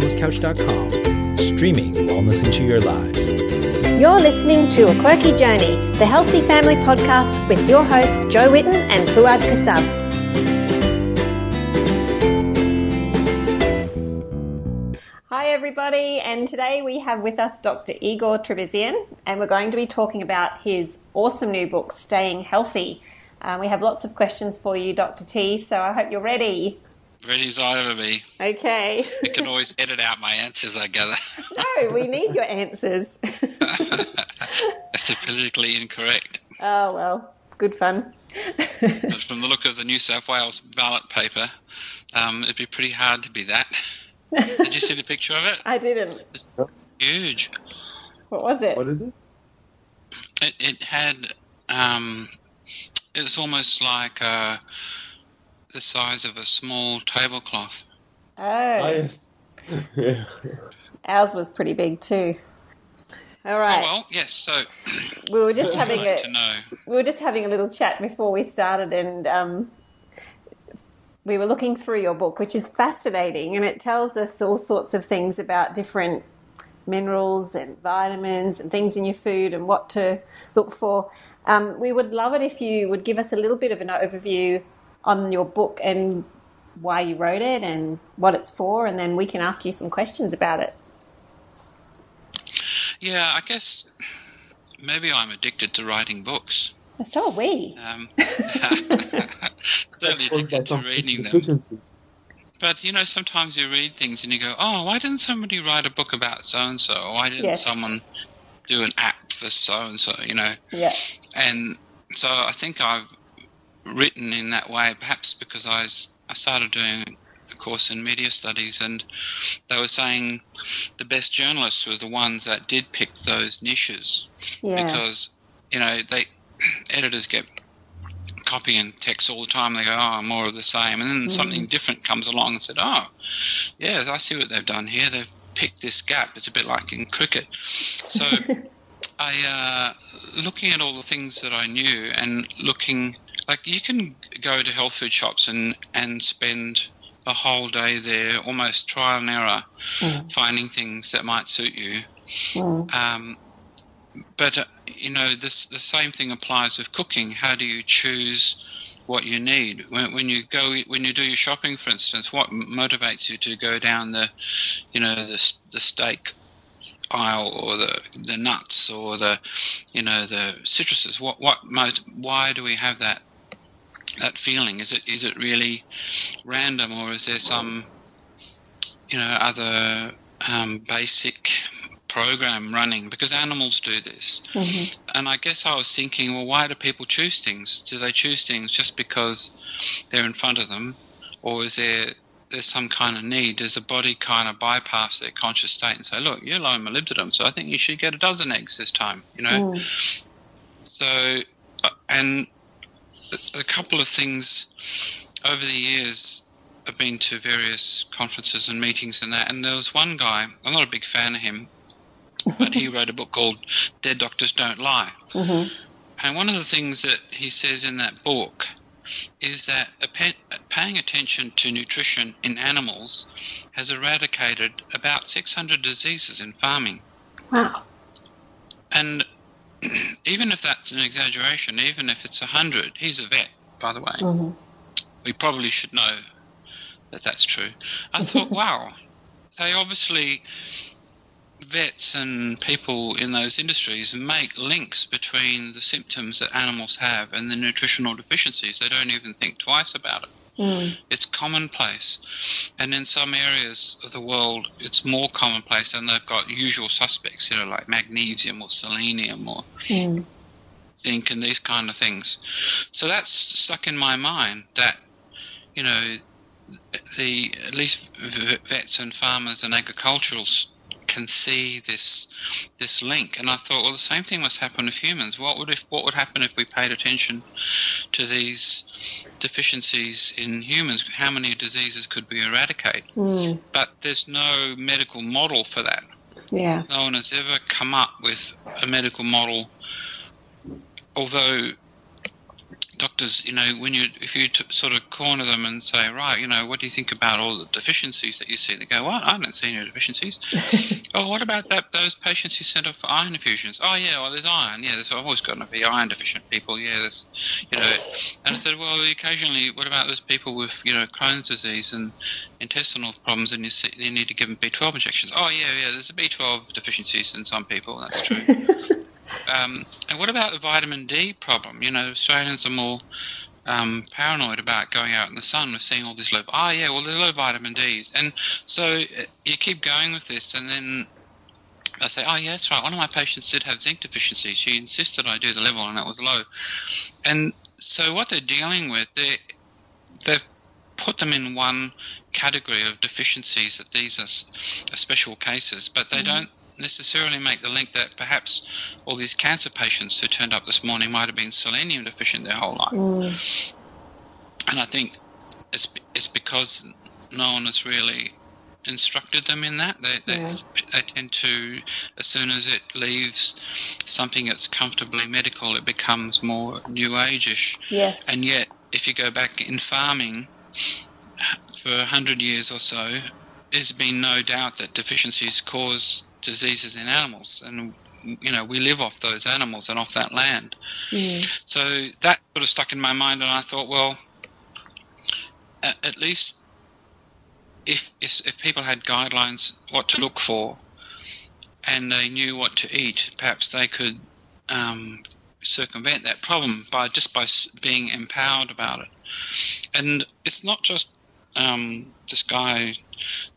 thewellnesscouch.com, streaming wellness into your lives. You're listening to A Quirky Journey, the Healthy Family Podcast with your hosts Jo Whitton and Fuad Kassab. Hi, everybody, and today we have with us Dr. Igor Tabrizian, and we're going to be talking about his awesome new book, Staying Healthy. Um, we have lots of questions for you, Dr. T, so I hope you're ready. Ready as I ever be. Okay. I can always edit out my answers, I gather. no, we need your answers. If they're politically incorrect. Oh, well, good fun. From the look of the New South Wales ballot paper, um, it'd be pretty hard to be that. Did you see the picture of it? I didn't. Huge. What was it? What is it? It, it had, um, it was almost like uh, the size of a small tablecloth. Oh, Ah, yeah. ours was pretty big too. All right. Oh, well, yes, so we were just having like a to know. we were just having a little chat before we started, and um, we were looking through your book, which is fascinating, and it tells us all sorts of things about different minerals and vitamins and things in your food and what to look for. Um, we would love it if you would give us a little bit of an overview on your book and why you wrote it and what it's for, and then we can ask you some questions about it. Yeah, I guess maybe I'm addicted to writing books. So are we. Um, certainly Caused by addicted to reading them. But you know, sometimes you read things and you go, "Oh, why didn't somebody write a book about so and so? Why didn't Yes. someone do an app for so and so?" You know, Yeah. and so I think I've written in that way, perhaps because I started doing a course in media studies, and they were saying the best journalists were the ones that did pick those niches Yeah. because you know they editors get copy and text all the time. They go, "Oh, more of the same," and then something different comes along and said, "Oh, yes, I see what they've done here. They've picked this gap. It's a bit like in cricket." So, I uh, looking at all the things that I knew and looking like you can go to health food shops and and spend a whole day there, almost trial and error, finding things that might suit you. Mm. Um, but uh, you know, this the same thing applies with cooking. How do you choose what you need when, when you go when you do your shopping, for instance? What motivates you to go down the, you know, the the steak aisle or the the nuts or the, you know, the citruses? What what most? Why do we have that? That feeling? Is it is it really random or is there some you know other um, basic program running? Because animals do this. Mhm. and i guess i was thinking well why do people choose things? Do they choose things just because they're in front of them? Or is there there's some kind of need? Does the body kind of bypass their conscious state and say look you're low in molybdenum so i think you should get a dozen eggs this time you know? Mm. so, uh, and a- couple of things over the years, I've been to various conferences and meetings and that, and there was one guy, I'm not a big fan of him, but he wrote a book called Dead Doctors Don't Lie. Mhm. And one of the things that he says in that book is that paying attention to nutrition in animals has eradicated about 600 diseases in farming. Wow. And even if that's an exaggeration, even if it's a hundred, he's a vet, by the way. Mhm. We probably should know that that's true. I thought, wow, they obviously vets and people in those industries make links between the symptoms that animals have and the nutritional deficiencies. They don't even think twice about it. Mm. It's commonplace. And in some areas of the world, it's more commonplace and they've got usual suspects, you know, like magnesium or selenium or Mm. zinc and these kind of things. So that's stuck in my mind that, you know, the at least vets and farmers and agriculturals can see this this link. And I thought, well, the same thing must happen with humans. What would if what would happen if we paid attention to these deficiencies in humans? How many diseases could we eradicate? Mm. But there's no medical model for that. Yeah. No one has ever come up with a medical model, although doctors, you know, when you if you t- sort of corner them and say, right, you know, what do you think about all the deficiencies that you see? They go, well, I don't see any deficiencies. oh, what about that? Those patients you sent off for iron infusions? Oh, yeah, well, there's iron. Yeah, there's always going to be iron deficient people. Yeah, there's, you know. And I said, well, occasionally, what about those people with, you know, Crohn's disease and intestinal problems, and you, see, you need to give them B12 injections? Oh, yeah, yeah, there's a B12 deficiencies in some people. That's true. Um, and what about the vitamin D problem? You know, Australians are more um, paranoid about going out in the sun. We're seeing all this low. Oh yeah, well, there's low vitamin D's, and so uh, you keep going with this, and then I say, oh yeah, that's right. One of my patients did have zinc deficiency. She insisted I do the level, and it was low. And so what they're dealing with, they they've put them in one category of deficiencies that these are, are special cases, but they mm-hmm. don't necessarily make the link that perhaps all these cancer patients who turned up this morning might have been selenium deficient their whole life. Mm. And I think it's it's because no one has really instructed them in that. They, they, yeah. they tend to, as soon as it leaves something that's comfortably medical, it becomes more new age-ish. Yes. And yet, if you go back in farming for a hundred years or so, there's been no doubt that deficiencies cause diseases in animals, and you know we live off those animals and off that land. Mm. So that sort of stuck in my mind, and I thought, well, at, at least if, if if people had guidelines what to look for, and they knew what to eat, perhaps they could um, circumvent that problem by just by being empowered about it. And it's not just um, this guy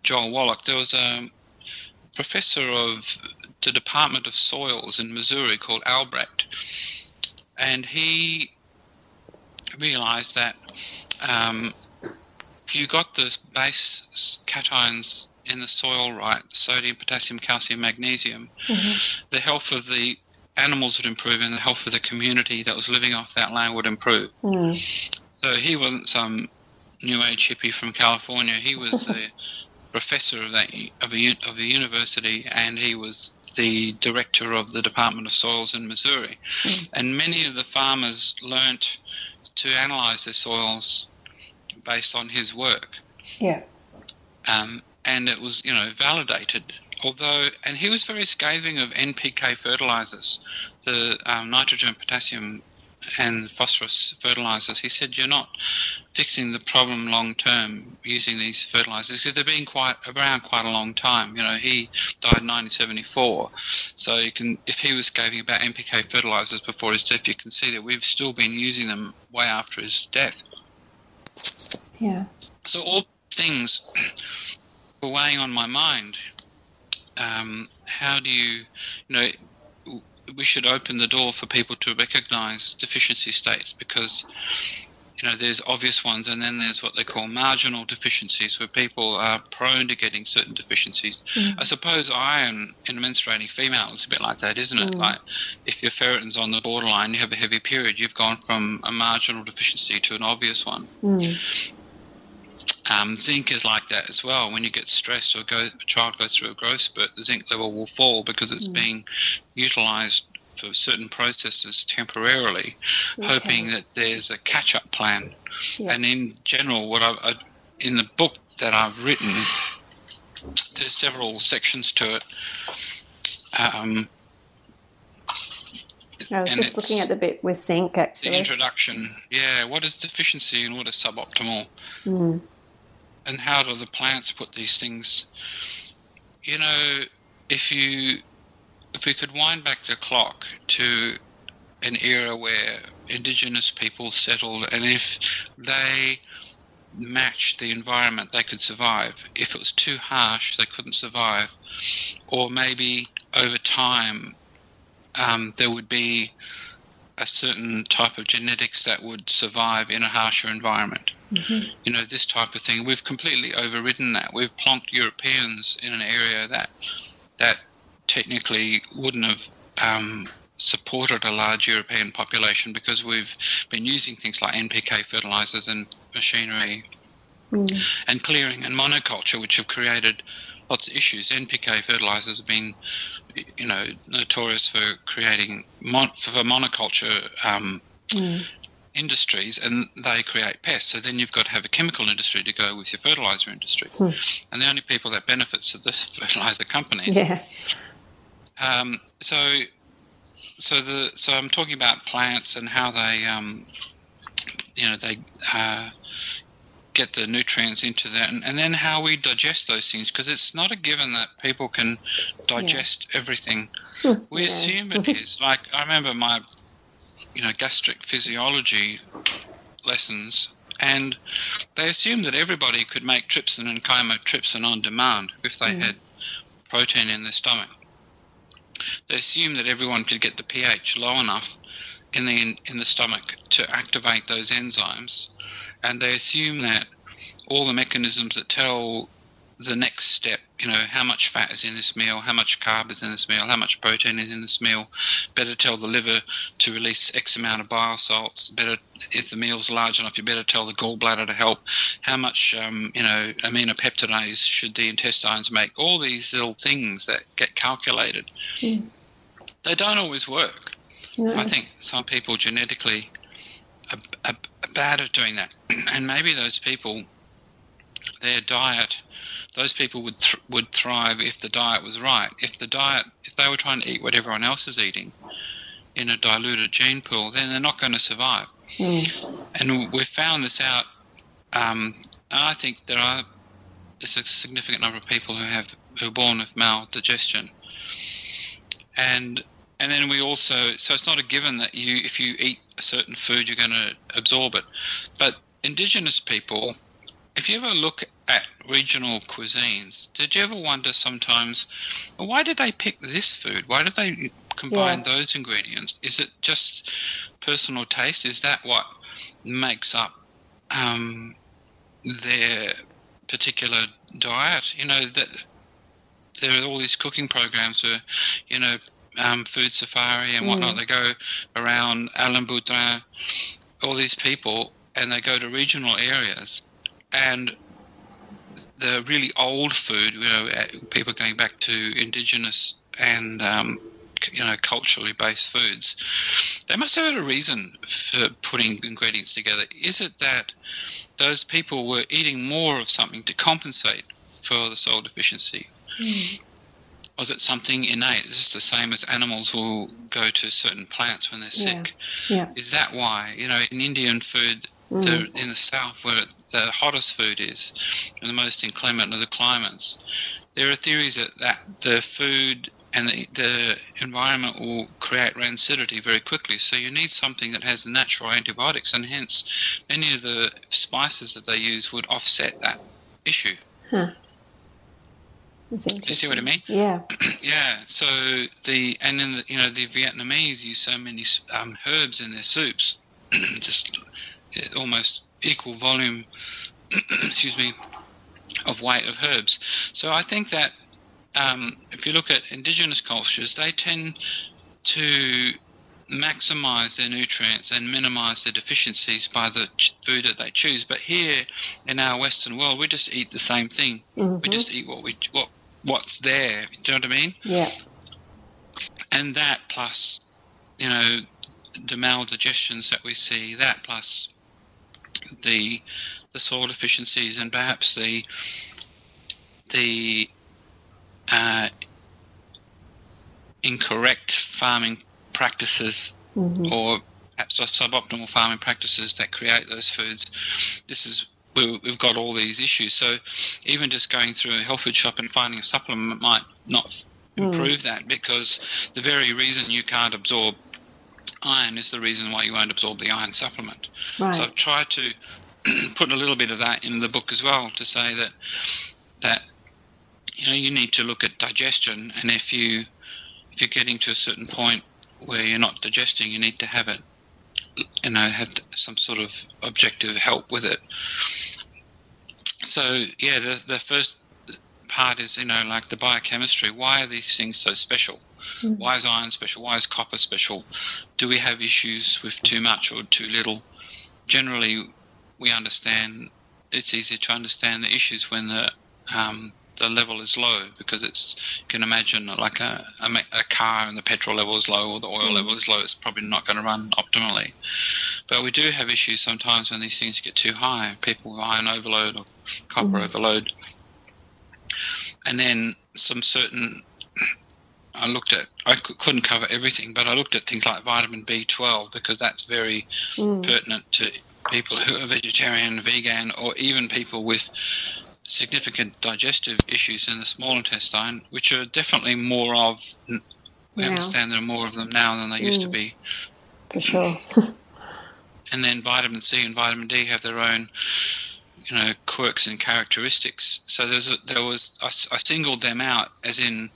Joel Wallach. There was a professor of the Department of Soils in Missouri called Albrecht, and he realized that um, if you got the base cations in the soil right, sodium, potassium, calcium, magnesium, mm-hmm. the health of the animals would improve and the health of the community that was living off that land would improve. Mm. So he wasn't some new age hippie from California. He was the professor of that of a, of a university, and he was the director of the Department of Soils in Missouri. Mm. And many of the farmers learnt to analyze their soils based on his work. Yeah. Um, and it was, you know, validated. Although, and he was very scathing of NPK fertilizers, the um, nitrogen, potassium, and phosphorus fertilizers. He said you're not fixing the problem long term using these fertilizers because they've been quite around quite a long time. You know, he died in 1974, so you can if he was scathing about NPK fertilizers before his death, you can see that we've still been using them way after his death. Yeah. So all things were weighing on my mind. Um, how do you, you know, we should open the door for people to recognize deficiency states because you know there's obvious ones and then there's what they call marginal deficiencies where people are prone to getting certain deficiencies mm. i suppose iron in a menstruating female is a bit like that isn't it mm. like if your ferritin's on the borderline you have a heavy period you've gone from a marginal deficiency to an obvious one mm. Um, zinc is like that as well. When you get stressed or go, a child goes through a growth spurt, the zinc level will fall because it's mm. being utilized for certain processes temporarily, okay. hoping that there's a catch-up plan. Yeah. And in general, what I, I, in the book that I've written, there's several sections to it. Um, I was just looking at the bit with zinc, actually. The introduction, yeah. What is deficiency and what is suboptimal? Mm and how do the plants put these things? You know, if you if we could wind back the clock to an era where indigenous people settled and if they matched the environment they could survive if it was too harsh they couldn't survive or maybe over time um, there would be a certain type of genetics that would survive in a harsher environment Mm-hmm. You know, this type of thing. We've completely overridden that. We've plonked Europeans in an area that that technically wouldn't have um, supported a large European population because we've been using things like NPK fertilizers and machinery mm. and clearing and monoculture, which have created lots of issues. NPK fertilizers have been, you know, notorious for creating mon- for monoculture um, mm industries and they create pests. So then you've got to have a chemical industry to go with your fertilizer industry. Hmm. And the only people that benefits are the fertilizer companies. Yeah. Um, so, so the so I'm talking about plants and how they, um, you know, they uh, get the nutrients into that, and, and then how we digest those things because it's not a given that people can digest everything. Hmm. We Yeah. assume it mm-hmm. is. Like I remember my, you know, gastric physiology lessons, and they assumed that everybody could make trypsin and chymotrypsin on demand if they mm-hmm. had protein in their stomach. They assumed that everyone could get the pH low enough in the in the stomach to activate those enzymes, and they assume that all the mechanisms that tell the next step, you know, how much fat is in this meal, how much carb is in this meal, how much protein is in this meal. Better tell the liver to release X amount of bile salts. Better, if the meal's large enough, you better tell the gallbladder to help. How much, um, you know, aminopeptidase should the intestines make? All these little things that get calculated. They don't always work. No. I think some people genetically are, are, are bad at doing that, and maybe those people, their diet, those people would th- would thrive if the diet was right. If the diet, if they were trying to eat what everyone else is eating, in a diluted gene pool, then they're not going to survive. And we've found this out. Um, I think there are a significant number of people who have who are born with maldigestion, and and then we also so it's not a given that you if you eat a certain food you're going to absorb it, but indigenous people, if you ever look at regional cuisines, did you ever wonder sometimes why did they pick this food? Why did they combine Yeah. those ingredients? Is it just personal taste? Is that what makes up um, their particular diet? You know that there are all these cooking programs where, you know, um, food safari and whatnot. They go around Alain Boudin, all these people, and they go to regional areas, and the really old food, you know, uh, people going back to indigenous and um, you know culturally based foods, they must have had a reason for putting ingredients together. Is it that those people were eating more of something to compensate for the soil deficiency? Was it something innate? Is this the same as animals will go to certain plants when they're sick? Yeah. Yeah. Is that why? You know, in Indian food, the, in the south where the hottest food is, and the most inclement of the climates, there are theories that, that the food and the, the environment will create rancidity very quickly. So you need something that has natural antibiotics, and hence many of the spices that they use would offset that issue. Do you see what I mean? Yeah. Yeah. So the and then the, you know the Vietnamese use so many um, herbs in their soups, just almost equal volume. excuse me, of weight of herbs. So I think that um, if you look at indigenous cultures, they tend to maximize their nutrients and minimize their deficiencies by the ch- food that they choose. But here in our Western world, we just eat the same thing. We just eat what we what what's there. Do you know what I mean? Yeah. And that plus, you know, the maldigestions that we see. That plus the the soil deficiencies and perhaps the the uh, incorrect farming practices or perhaps suboptimal farming practices that create those foods. This is we- we've got all these issues. So even just going through a health food shop and finding a supplement might not improve that because the very reason you can't absorb iron is the reason why you won't absorb the iron supplement. Right. So I've tried to put a little bit of that in the book as well to say that that you know you need to look at digestion and if you if you're getting to a certain point where you're not digesting you need to have it you know have some sort of objective help with it so yeah the the first part is you know like the biochemistry why are these things so special why is iron special? Why is copper special? Do we have issues with too much or too little? Generally we understand it's easier to understand the issues when the um, the level is low because it's you can imagine like a, a, a car and the petrol level is low or the oil level is low it's probably not going to run optimally. But we do have issues sometimes when these things get too high people with iron overload or copper Mm. overload. And then some certain I looked at I couldn't cover everything but I looked at things like vitamin B12 because that's very Mm. pertinent to people who are vegetarian, vegan, or even people with significant digestive issues in the small intestine, which are definitely more of. We Yeah. understand there are more of them now than there used to Mm. be. For sure. And then vitamin C and vitamin D have their own, you know, quirks and characteristics. So there's a, there was I singled them out as in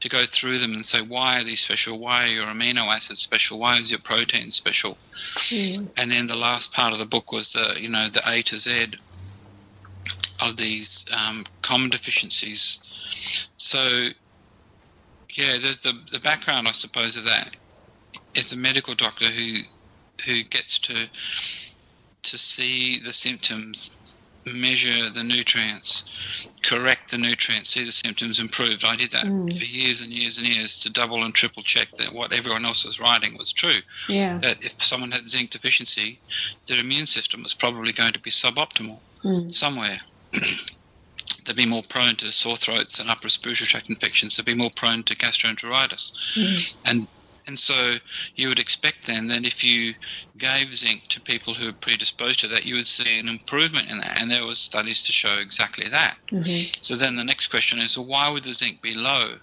to go through them and say why are these special? Why are your amino acids special? Why is your protein special? Mm. and then the last part of the book was the you know the A to Z of these um, common deficiencies. So yeah, there's the the background I suppose of that is the medical doctor who who gets to to see the symptoms, measure the nutrients, correct the nutrients, see the symptoms improved. I did that Mm. for years and years and years to double and triple check that what everyone else was writing was true Yeah. that if someone had zinc deficiency, their immune system was probably going to be suboptimal Mm. somewhere. They'd be more prone to sore throats and upper respiratory tract infections. They'd be more prone to gastroenteritis. Mm. And and so you would expect then that if you gave zinc to people who are predisposed to that, you would see an improvement in that. And there were studies to show exactly that. Mhm. So then the next question is, well, why would the zinc be low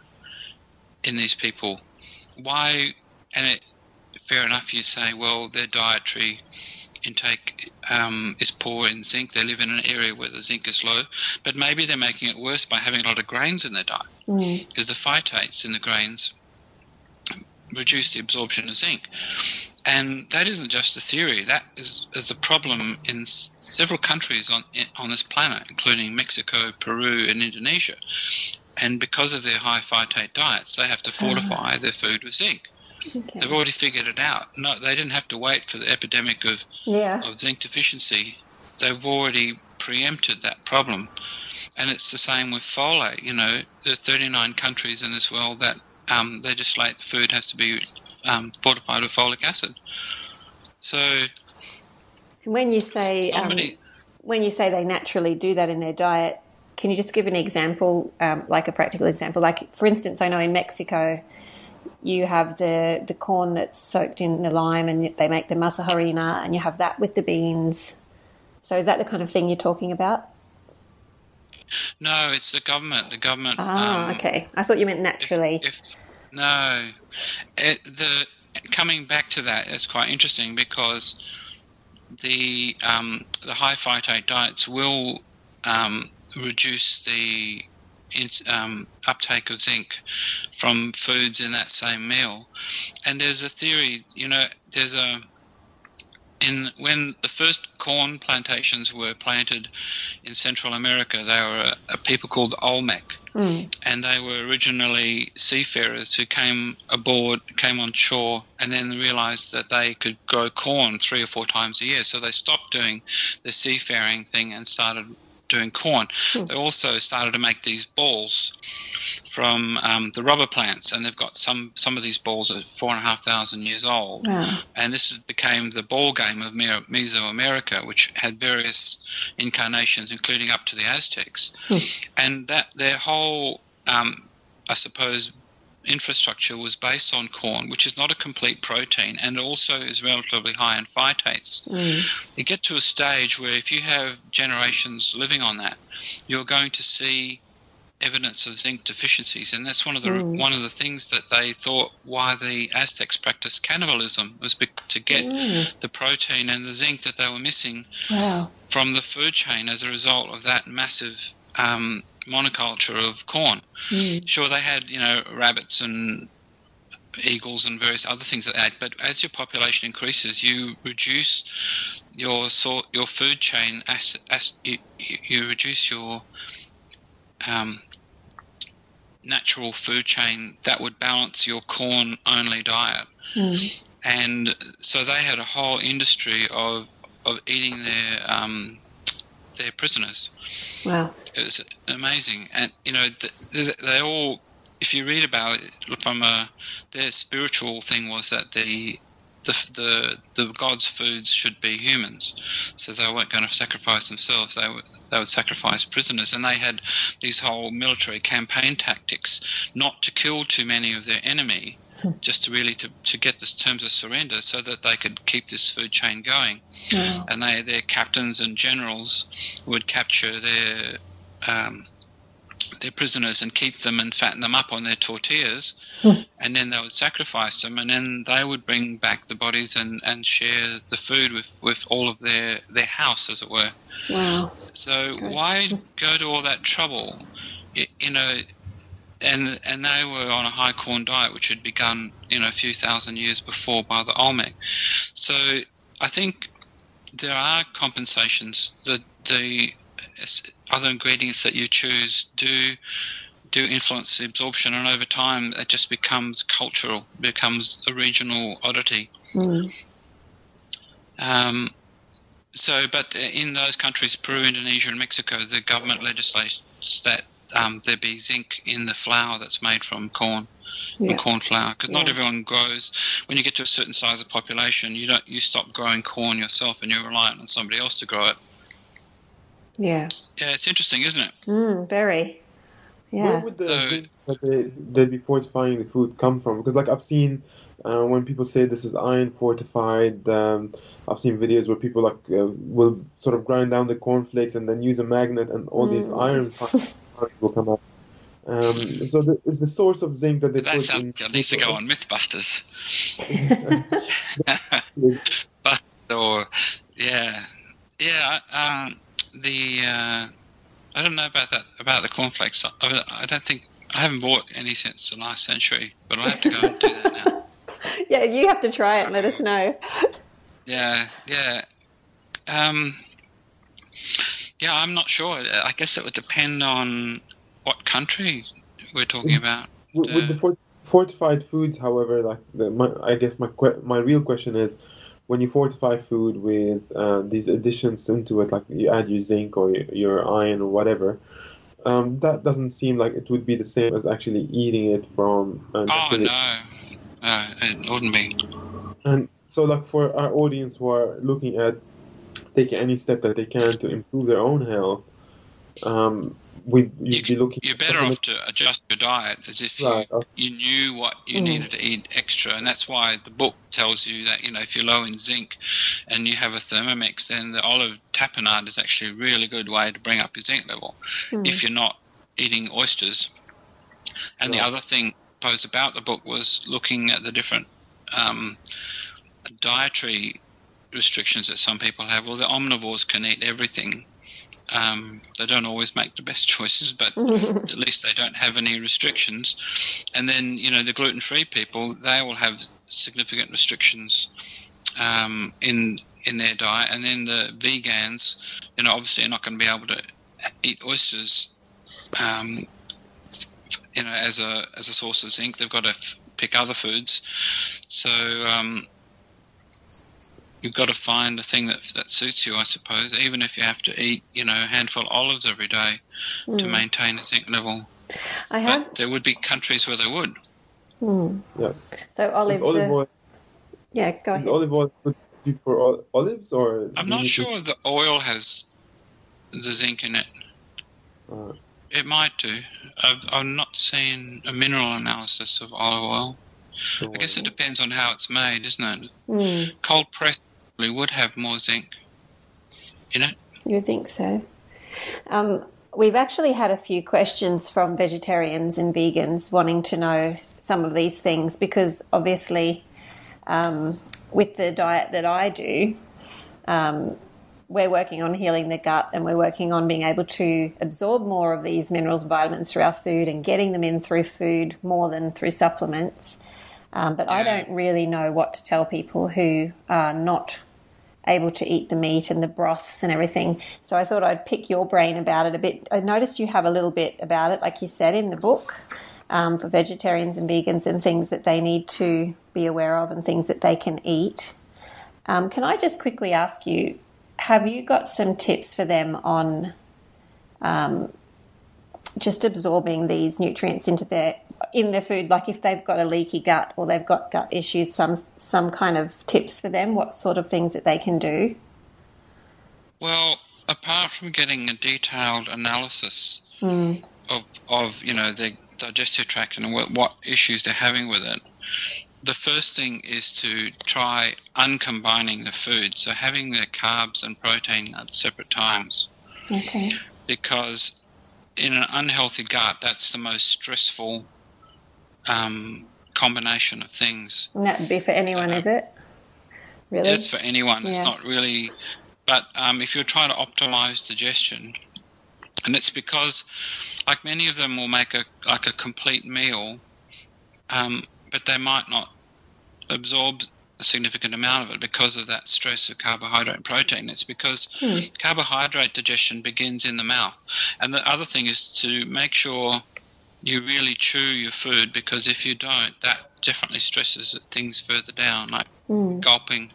in these people? Why? And it, fair enough, you say, well, their dietary intake um, is poor in zinc. They live in an area where the zinc is low, but maybe they're making it worse by having a lot of grains in their diet Mm. because the phytates in the grains reduce the absorption of zinc. And that isn't just a theory. That is, is a problem in s- several countries on on this planet, including Mexico, Peru, and Indonesia. And because of their high phytate diets, they have to uh-huh. fortify their food with zinc. Okay. They've already figured it out. No, they didn't have to wait for the epidemic of, Yeah. of zinc deficiency. They've already preempted that problem. And it's the same with folate. You know, there are 39 countries in this world that um, legislate the food has to be um, fortified with folic acid. So When you say um, somebody, when you say they naturally do that in their diet, can you just give an example, um, like a practical example? Like, for instance, I know in Mexico, you have the the corn that's soaked in the lime, and they make the masa harina, and you have that with the beans. So, is that the kind of thing you're talking about? No, it's the government. The government. Ah, um, okay. I thought you meant naturally. If, no, it, the coming back to that is quite interesting because the um, the high phytate diets will um, reduce the in, um, uptake of zinc from foods in that same meal. And there's a theory, you know, there's a in when the first corn plantations were planted in Central America, they were a, a people called Olmec Mm. and they were originally seafarers who came aboard, came on shore, and then realized that they could grow corn three or four times a year. So they stopped doing the seafaring thing and started doing corn. Hmm. They also started to make these balls from um, the rubber plants, and they've got some some of these balls are four and a half thousand years old Wow. and this became the ball game of Mesoamerica, which had various incarnations, including up to the Aztecs, Hmm. and that their whole, um, I suppose, infrastructure was based on corn, which is not a complete protein, and also is relatively high in phytates. Mm. You get to a stage where if you have generations living on that, you're going to see evidence of zinc deficiencies, and that's one of the Mm. one of the things that they thought why the Aztecs practiced cannibalism was to get Mm. the protein and the zinc that they were missing Wow. from the food chain as a result of that massive um, monoculture of corn. Mm. Sure, they had you know rabbits and eagles and various other things like that. But as your population increases, you reduce your sort your food chain. As, as you, you reduce your um, natural food chain that would balance your corn only diet. Mm. And so they had a whole industry of of eating their um, their prisoners. Wow. It was amazing, and you know they, they all. If you read about it from a their spiritual thing was that the the the the gods' foods should be humans, so they weren't going to sacrifice themselves. They would they would sacrifice prisoners, and they had these whole military campaign tactics not to kill too many of their enemy, just to really to, to get the terms of surrender, so that they could keep this food chain going. Wow. And they their captains and generals would capture their um, their prisoners and keep them and fatten them up on their tortillas, and then they would sacrifice them, and then they would bring back the bodies and, and share the food with, with all of their, their house, as it were. Wow. So why go to all that trouble? You know, and and they were on a high corn diet, which had begun you know a few thousand years before by the Olmec. So I think there are compensations. The the other ingredients that you choose do do influence the absorption, and over time it just becomes cultural, becomes a regional oddity. Mm. Um, so, but in those countries, Peru, Indonesia, and Mexico, the government legislates that um, there be zinc in the flour that's made from corn, Yeah. from corn flour, because not everyone grows. When you get to a certain size of population, you don't you stop growing corn yourself, and you're reliant on somebody else to grow it. Yeah. Yeah, it's interesting, isn't it? Mm, very. Where Yeah. would the So- zinc that they, they'd be fortifying the food come from? Because like I've seen uh, when people say this is iron fortified, um, I've seen videos where people like uh, will sort of grind down the cornflakes and then use a magnet, and all these Mm. iron particles will come up. Um, so the, is the source of zinc that they That put sounds in like it needs to go on MythBusters. but or yeah, yeah. Um, the uh, I don't know about that about the cornflakes. I, I don't think I haven't bought any since the last century, but I'll have to go and do that now. yeah, you have to try it and let us know. Yeah, yeah. Um, yeah, I'm not sure. I guess it would depend on what country we're talking about. With, with the fort- fortified foods, however, like the, my, I guess my que- my real question is, when you fortify food with uh, these additions into it, like you add your zinc or your, your iron or whatever, um, that doesn't seem like it would be the same as actually eating it from. An Oh no, no, it wouldn't be. And so, like for our audience who are looking at taking any step that they can to improve their own health, um, we you'd be looking. You're better off to adjust your diet as if you, Right. okay. you knew what you Mm. needed to eat extra, and that's why the book tells you that you know if you're low in zinc and you have a Thermomix, then the olive tapenade is actually a really good way to bring up your zinc level. Mm. If you're not eating oysters, and the other thing posed about the book was looking at the different um, dietary restrictions that some people have. Well, the omnivores can eat everything. Um, they don't always make the best choices, but at least they don't have any restrictions. And then, you know, the gluten free people, they will have significant restrictions um, in in their diet. And then the vegans, you know, obviously are not going to be able to eat oysters, um, you know, as a as a source of zinc. They've got to f- pick other foods. So um, you've got to find a thing that that suits you, I suppose. Even if you have to eat, you know, a handful of olives every day to Mm. maintain a zinc level. I have. But there would be countries where they would. Mm. Yeah. So Is olives. olive are- oil, yeah, go is ahead. olive oil good for olives or? I'm not sure if the oil has the zinc in it. Uh, It might do. I've, I've not seen a mineral analysis of olive oil. I guess it depends on how it's made, isn't it? Mm. Cold pressed probably would have more zinc in it. You would think so. Um, we've actually had a few questions from vegetarians and vegans wanting to know some of these things because obviously, um, with the diet that I do, um, we're working on healing the gut and we're working on being able to absorb more of these minerals and vitamins through our food and getting them in through food more than through supplements. Um, but I don't really know what to tell people who are not able to eat the meat and the broths and everything. So I thought I'd pick your brain about it a bit. I noticed you have a little bit about it, like you said in the book, um, for vegetarians and vegans and things that they need to be aware of and things that they can eat. Um, can I just quickly ask you, have you got some tips for them on um, just absorbing these nutrients into their in their food? Like if they've got a leaky gut or they've got gut issues, some some kind of tips for them. What sort of things that they can do? Well, apart from getting a detailed analysis Mm. of, of you know their digestive tract and what, what issues they're having with it, the first thing is to try uncombining the food. So having the carbs and protein at separate times, Okay. because in an unhealthy gut, that's the most stressful um, combination of things. And that would be for anyone, is it? Really? It's for anyone. It's not really. But um, if you're trying to optimize digestion, and it's because, like many of them will make a like a complete meal, um, but they might not absorb a significant amount of it because of that stress of carbohydrate and protein. It's because Hmm. carbohydrate digestion begins in the mouth, and the other thing is to make sure you really chew your food because if you don't, that definitely stresses things further down, like Mm. gulping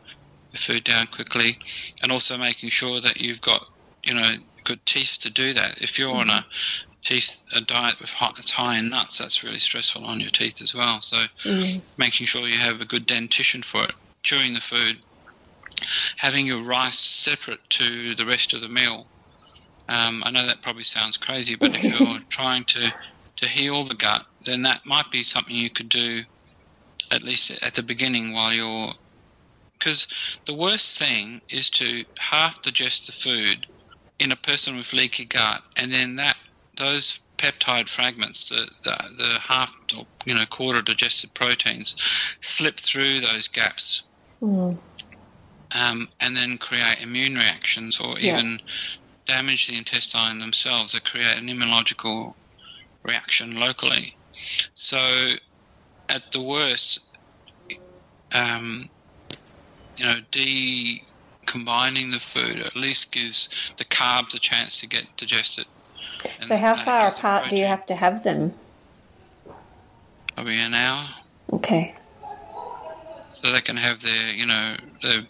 the food down quickly, and also making sure that you've got you know good teeth to do that. If you're on a teeth a diet with high, that's high in nuts, that's really stressful on your teeth as well. So Mm. making sure you have a good dentition for it, chewing the food, having your rice separate to the rest of the meal. Um, I know that probably sounds crazy, but if you're trying to to heal the gut, then that might be something you could do at least at the beginning while you're because the worst thing is to half digest the food in a person with leaky gut and then that those peptide fragments the, the, the half or you know quarter digested proteins slip through those gaps Mm. um, and then create immune reactions or Yeah. even damage the intestine themselves or create an immunological reaction locally. So, at the worst, um, you know, decombining the food at least gives the carbs a chance to get digested. And So, how far apart do you have to have them? Probably an hour. Okay. so they can have their you know their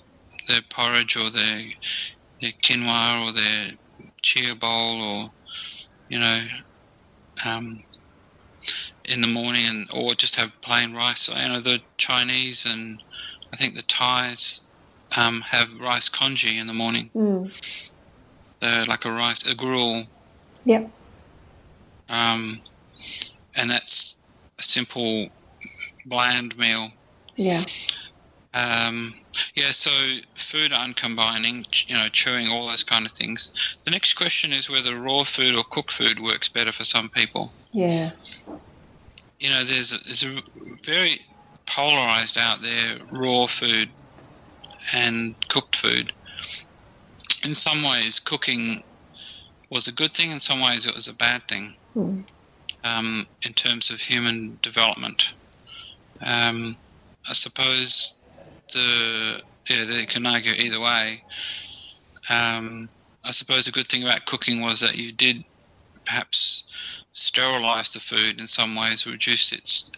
their porridge or their their quinoa or their chia bowl or you know um, in the morning and or just have plain rice. You know the Chinese and I think the Thais um, have rice congee in the morning. Mm. Like a rice a gruel, Yep. um, and that's a simple bland meal Yeah. Um, yeah, so food uncombining, you know, chewing, all those kind of things. The next question is whether raw food or cooked food works better for some people. Yeah. You know, there's a, there's a very polarized out there raw food and cooked food. In some ways, cooking was a good thing. In some ways, it was a bad thing Mm. um, in terms of human development. Um, I suppose the yeah they can argue either way. Um, I suppose a good thing about cooking was that you did perhaps sterilize the food in some ways, reduce its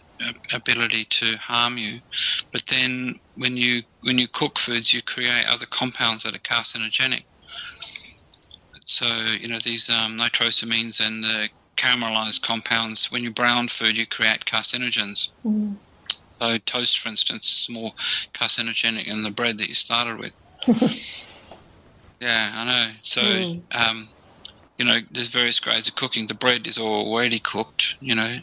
ability to harm you. But then when you when you cook foods, you create other compounds that are carcinogenic. So you know these um, nitrosamines and the caramelized compounds. When you brown food, you create carcinogens. Mm. So toast, for instance, is more carcinogenic than the bread that you started with. yeah, I know. So, Mm. um, you know, there's various grades of cooking. The bread is already cooked, you know.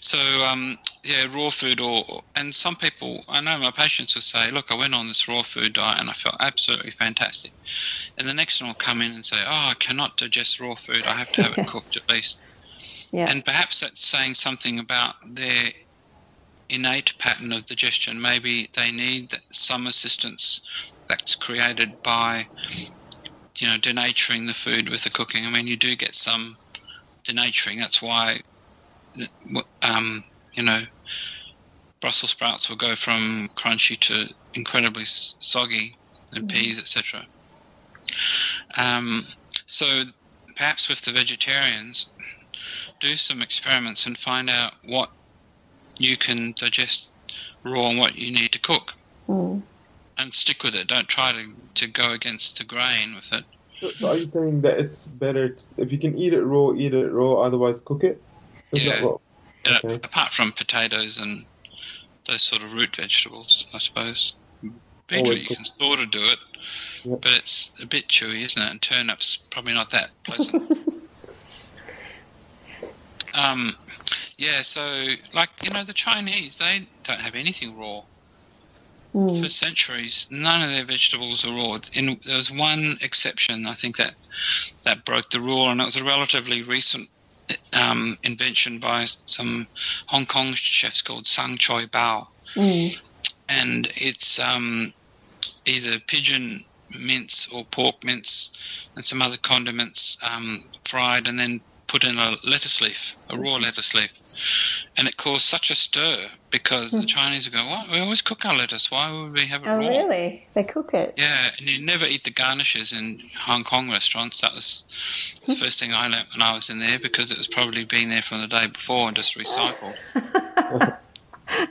So, um, yeah, raw food, or and some people, I know my patients will say, "Look, I went on this raw food diet and I felt absolutely fantastic," and the next one will come in and say, "Oh, I cannot digest raw food. I have to have it cooked at least." Yeah. And perhaps that's saying something about their innate pattern of digestion. Maybe they need some assistance that's created by, you know, denaturing the food with the cooking. I mean, you do get some denaturing. That's why, um, you know, Brussels sprouts will go from crunchy to incredibly soggy, and peas, etc. Um, so perhaps with the vegetarians, do some experiments and find out what you can digest raw and what you need to cook. Mm. and stick with it. Don't try to, to go against the grain with it. So, so are you saying that it's better if you can eat it raw, eat it raw, otherwise cook it? Is Yeah. what? Okay. apart from potatoes and those sort of root vegetables, I suppose. Beetroot, you can sort of do it, Yeah. but it's a bit chewy, isn't it? And turnips probably not that pleasant. um, yeah, so like you know, the Chinese they don't have anything raw. Mm. For centuries, none of their vegetables are raw. In, there was one exception, I think that that broke the rule, and it was a relatively recent um, invention by some Hong Kong chefs called Sang Choi Bao, Mm. and it's um, either pigeon mince or pork mince and some other condiments um, fried and then put in a lettuce leaf, a raw lettuce leaf. And it caused such a stir because the Chinese would go, "What? We always cook our lettuce. Why would we have it Oh, raw?" really? They cook it? Yeah, and you never eat the garnishes in Hong Kong restaurants. That was the first thing I learnt when I was in there because it was probably been there from the day before and just recycled.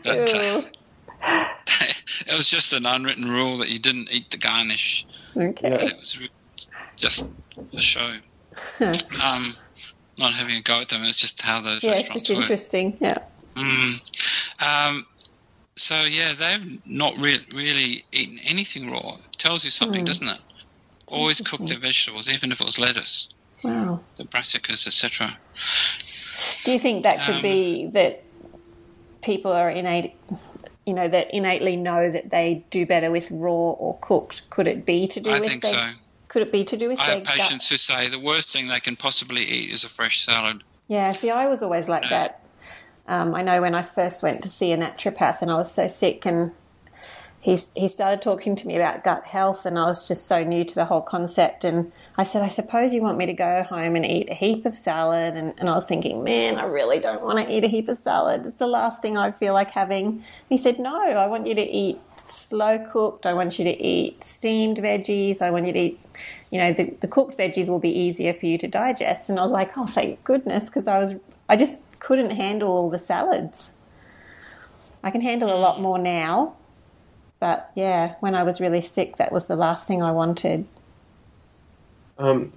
But, uh, it was just an unwritten rule that you didn't eat the garnish. Okay. It was just the show. Um, not having a go at them, it's just how those Yeah, it's just work. interesting. Yeah. Mm. Um, so yeah, they've not re- really eaten anything raw. It tells you something, Hmm. doesn't it? Always cook their vegetables, even if it was lettuce, Wow. the brassicas, etc. Do you think that could Um, be that people are innate, you know, that innately know that they do better with raw or cooked? Could it be to do I with think their, so. Could it be to do with I have gut? patients who say the worst thing they can possibly eat is a fresh salad. Yeah, see, I was always like that. Um, I know when I first went to see a naturopath and I was so sick, and he he started talking to me about gut health, and I was just so new to the whole concept. And I said, I suppose you want me to go home and eat a heap of salad, and, and I was thinking, man, I really don't want to eat a heap of salad. It's the last thing I feel like having. He said, No, I want you to eat slow cooked. I want you to eat steamed veggies. I want you to eat you know, the, the cooked veggies will be easier for you to digest. And I was like, oh, thank goodness, because I was, I just couldn't handle all the salads. I can handle a lot more now, but yeah, when I was really sick, that was the last thing I wanted. Um,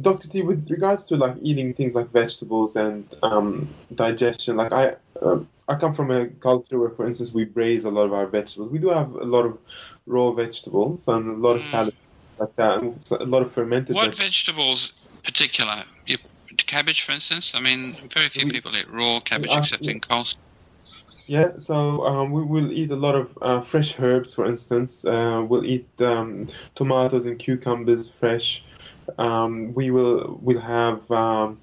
Dr. T, with regards to like eating things like vegetables and um, digestion, like I, um I come from a culture where, for instance, we braise a lot of our vegetables. We do have a lot of raw vegetables and a lot of Mm. salad like that, and a lot of fermented. What vegetables. vegetables, particular? You, cabbage, for instance. I mean, very few We- people eat raw cabbage Uh, except in. Yeah, so um, we will eat a lot of uh, fresh herbs, for instance. Uh, we'll eat um, tomatoes and cucumbers fresh. Um, we will will have, um,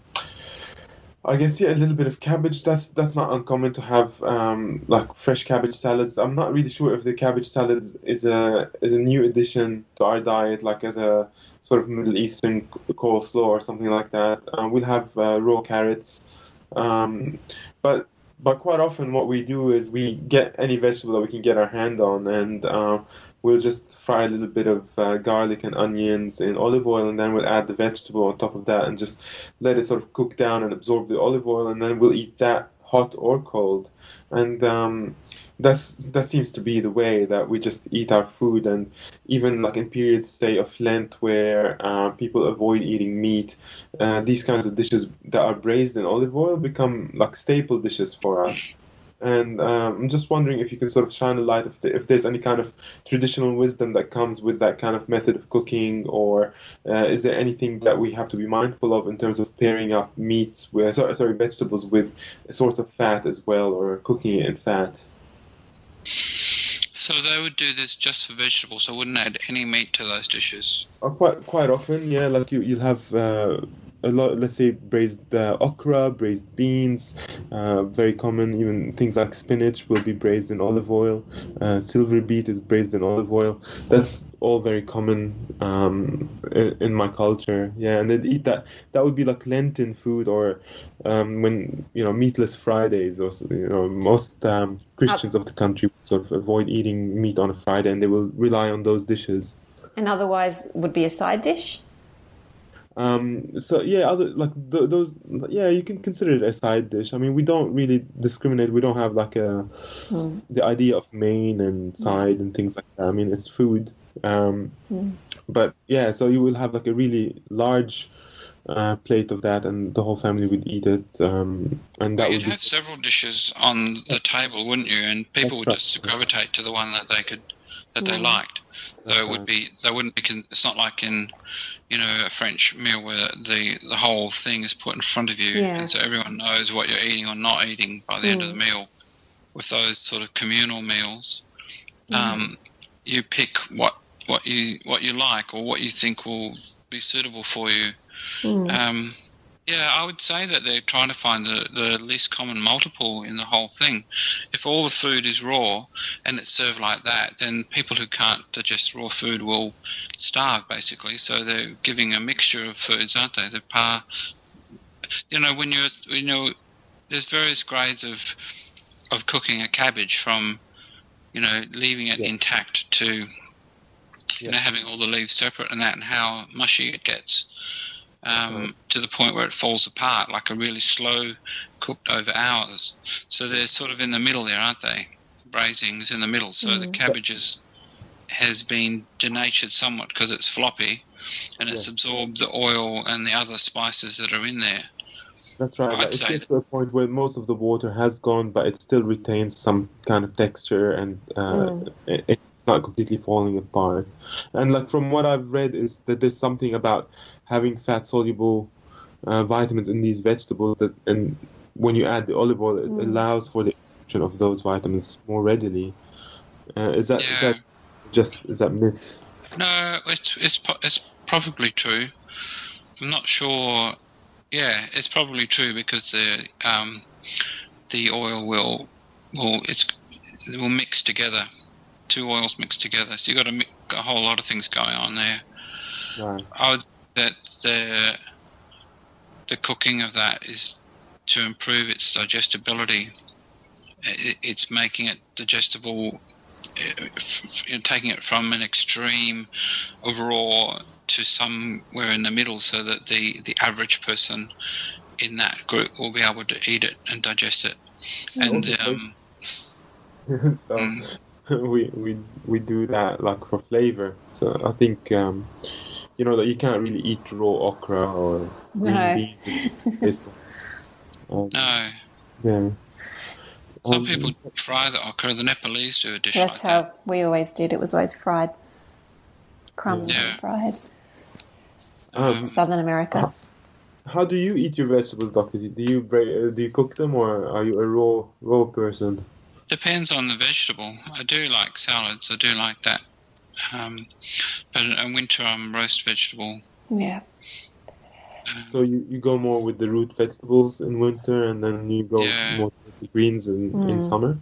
I guess, yeah, a little bit of cabbage. That's that's not uncommon to have um, like fresh cabbage salads. I'm not really sure if the cabbage salad is a is a new addition to our diet, like as a sort of Middle Eastern coleslaw or something like that. Uh, we'll have uh, raw carrots, um, but but quite often what we do is we get any vegetable that we can get our hand on and uh, we'll just fry a little bit of uh, garlic and onions in olive oil and then we'll add the vegetable on top of that and just let it sort of cook down and absorb the olive oil and then we'll eat that hot or cold. And um, that's that seems to be the way that we just eat our food and even like in periods say of lent where uh, people avoid eating meat uh, these kinds of dishes that are braised in olive oil become like staple dishes for us and um, i'm just wondering if you can sort of shine a light if, the, if there's any kind of traditional wisdom that comes with that kind of method of cooking or uh, is there anything that we have to be mindful of in terms of pairing up meats with sorry, sorry vegetables with a source of fat as well or cooking it in fat So they would do this just for vegetables. I wouldn't add any meat to those dishes. Uh, quite quite often, yeah. Like you, you'll have uh, a lot. Let's say braised uh, okra, braised beans. Uh, very common. Even things like spinach will be braised in olive oil. Uh, silver beet is braised in olive oil. That's all very common um, in, my culture. Yeah, and they'd eat that. That would be like Lenten food, or um, when you know meatless Fridays, or you know most um, Christians of the country sort of avoid eating meat on a Friday, and they will rely on those dishes. And otherwise, would be a side dish. Um, so yeah, other like th- those, yeah, you can consider it a side dish. I mean, we don't really discriminate. We don't have like a Mm. the idea of main and side and things like that. I mean, it's food. Um, Mm. But yeah, so you will have like a really large uh, plate of that, and the whole family would eat it. Um, and that Well, would you'd be have several dishes on the table, wouldn't you? And people would That's just gravitate to the one that they could that they Mm. liked. So That's it would be they wouldn't be. It's not like in you know a French meal where the the whole thing is put in front of you, Yeah. and so everyone knows what you're eating or not eating by the end of the meal. With those sort of communal meals, um, you pick what what you what you like or what you think will be suitable for you. Mm. Um, yeah, I would say that they're trying to find the, the least common multiple in the whole thing. If all the food is raw and it's served like that, then people who can't digest raw food will starve, basically. So they're giving a mixture of foods, aren't they? The par, you know, when you're, you know, there's various grades of of cooking a cabbage from, you know, leaving it Yeah. intact to, you know, having all the leaves separate and that, and how mushy it gets um, to the point where it falls apart, like a really slow cooked over hours. So they're sort of in the middle there, aren't they? Braising's in the middle. So the Mm. cabbage is, has been denatured somewhat because it's floppy and it's Yeah. absorbed the oil and the other spices that are in there. That's right. I'd Like, it say gets to a point where most of the water has gone, but it still retains some kind of texture, and uh, Mm. it, it's not completely falling apart. And like from what I've read, is that there's something about having fat soluble uh, vitamins in these vegetables that, and when you add the olive oil, it Mm. allows for the absorption of those vitamins more readily. Uh, is that is Yeah. that just is that myth? No, it's it's it's probably true. I'm not sure. Yeah, it's probably true because the um, the oil will will it's will mix together. Two oils mixed together, so you've got a, a whole lot of things going on there. Right. I would that the the cooking of that is to improve its digestibility. It, it's making it digestible, you know, taking it from an extreme of raw to somewhere in the middle, so that the the average person in that group will be able to eat it and digest it. And Okay. um, Mm. we we we do that like for flavor. So I think um, you know that you can't really eat raw okra or green No. beans. and taste them. Um, no, yeah. some Um, people fry the okra. The Nepalese do a dish That's like how that. we always did. It was always fried, crumbs Yeah. fried. Um, Southern America. how do you eat your vegetables, Doctor? Do you break, uh, do you cook them or are you a raw raw person? Depends on the vegetable. I do like salads. I do like that. Um, but in winter, I'm roast vegetable. Yeah. So you, you go more with the root vegetables in winter, and then you go Yeah. more with the greens in, in Mm. summer.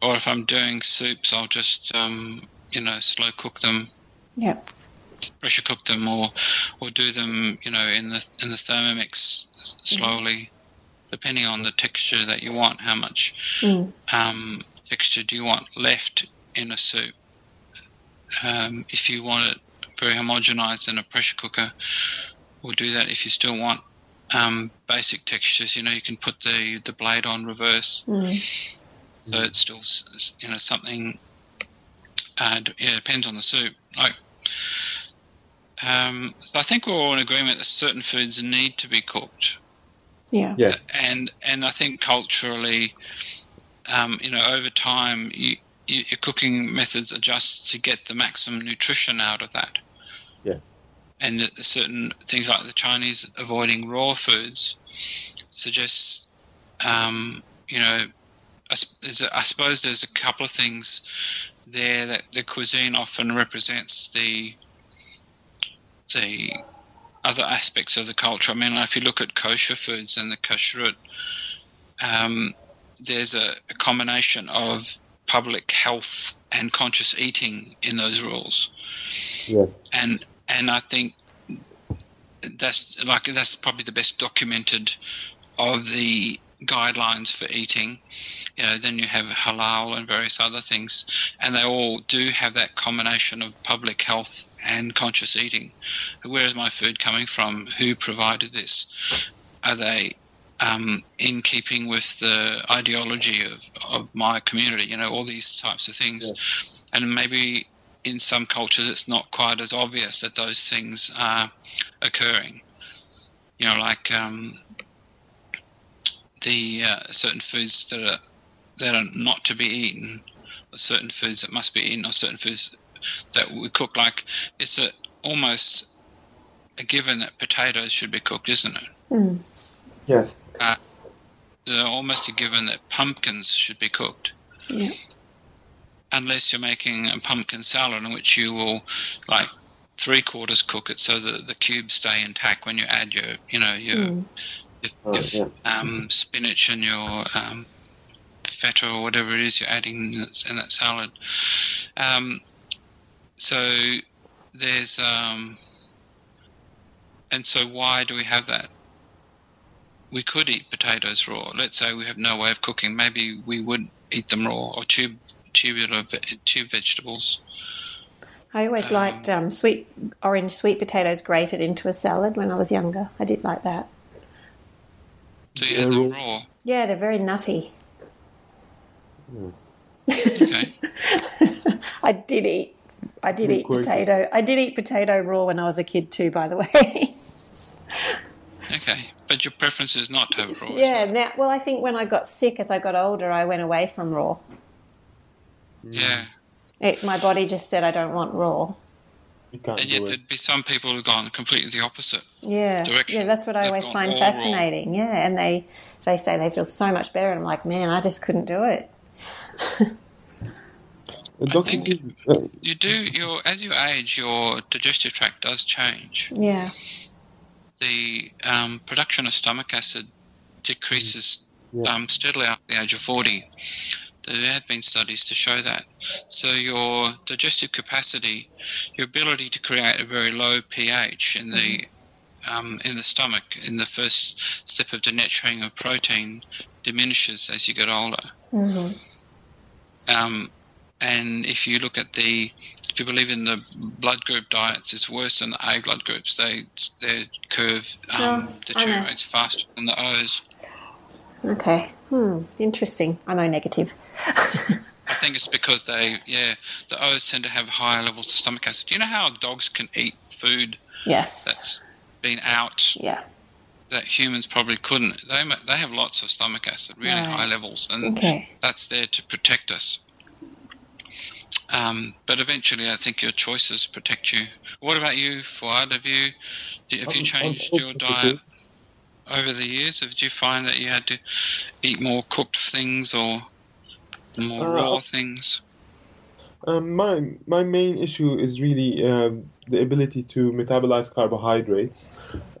Or if I'm doing soups, I'll just um, you know slow cook them, Yeah. pressure cook them, or or do them you know in the in the Thermomix s- slowly, depending on the texture that you want. How much Mm. um, texture do you want left in a soup? Um, if you want it very homogenized in a pressure cooker, we'll do that. If you still want um, basic textures, you know, you can put the, the blade on reverse, Mm. so it's still you know something. Uh, yeah, it depends on the soup. Like, um, so I think we're all in agreement that certain foods need to be cooked Yeah. Yes. and and I think culturally, um, you know, over time, you, you, your cooking methods adjust to get the maximum nutrition out of that. Yeah. And certain things like the Chinese avoiding raw foods suggests, um, you know, I, s- is a- I suppose there's a couple of things there that the cuisine often represents the the other aspects of the culture. I mean, if you look at kosher foods and the kashrut, um, there's a, a combination of public health and conscious eating in those rules, Yes. and and I think that's like that's probably the best documented of the guidelines for eating. You know, then you have halal and various other things, and they all do have that combination of public health and conscious eating. Where is my food coming from? Who provided this? Are they um, in keeping with the ideology of, of my community? You know, all these types of things. Yeah. And maybe in some cultures it's not quite as obvious that those things are occurring. You know, like um, the uh, certain foods that are that are not to be eaten, certain foods that must be eaten, or certain foods that we cook. Like it's a almost a given that potatoes should be cooked, isn't it? Mm. Yes. It's almost a given that pumpkins should be cooked. Yeah. Unless you're making a pumpkin salad in which you will like three quarters cook it so that the cubes stay intact when you add your you know your, Mm. your, Oh, your yeah. um, spinach and your um, feta or whatever it is you're adding in that, in that salad. Um, so there's um, and so why do we have that? We could eat potatoes raw. Let's say we have no way of cooking. Maybe we would eat them raw or tube tubular tube vegetables. I always Um, liked um, sweet orange sweet potatoes grated into a salad when I was younger. I did like that. So you Yeah, had them raw. raw. Yeah, they're very nutty. Okay. I did eat. I did Good eat quirky. potato. I did eat potato raw when I was a kid too. By the way. okay. But your preference is not to have raw. yeah. it? Now, well, I think when I got sick as I got older, I went away from raw. Yeah. It, my body just said I don't want raw. You And yet it. there'd be some people who've gone completely the opposite. Yeah, Direction. yeah, that's what I They've always find all wrong. fascinating. Yeah, and they they say they feel so much better, and I'm like, man, I just couldn't do it. Dr. think- G, uh, You do your as you age, your digestive tract does change. Yeah, The um, production of stomach acid decreases Yeah. um, steadily after the age of forty. There have been studies to show that. So your digestive capacity, your ability to create a very low pH in the um, in the stomach in the first step of denaturing of protein diminishes as you get older. Mm-hmm. Um, and if you look at the, if you believe in the blood group diets, it's worse than the A blood groups. They their curve um, Oh, deteriorates faster than the O's. okay, hmm, interesting. I'm O negative. I think it's because they, yeah, the O's tend to have higher levels of stomach acid. Do you know how dogs can eat food yes, that's been out yeah, that humans probably couldn't? They they have lots of stomach acid, really Right. high levels, and okay, that's there to protect us. Um, but eventually, I think your choices protect you. What about you, Fuad? Have you have you changed your diet over the years? Did you find that you had to eat more cooked things or more Uh, raw things? Um, my my main issue is really um, the ability to metabolize carbohydrates.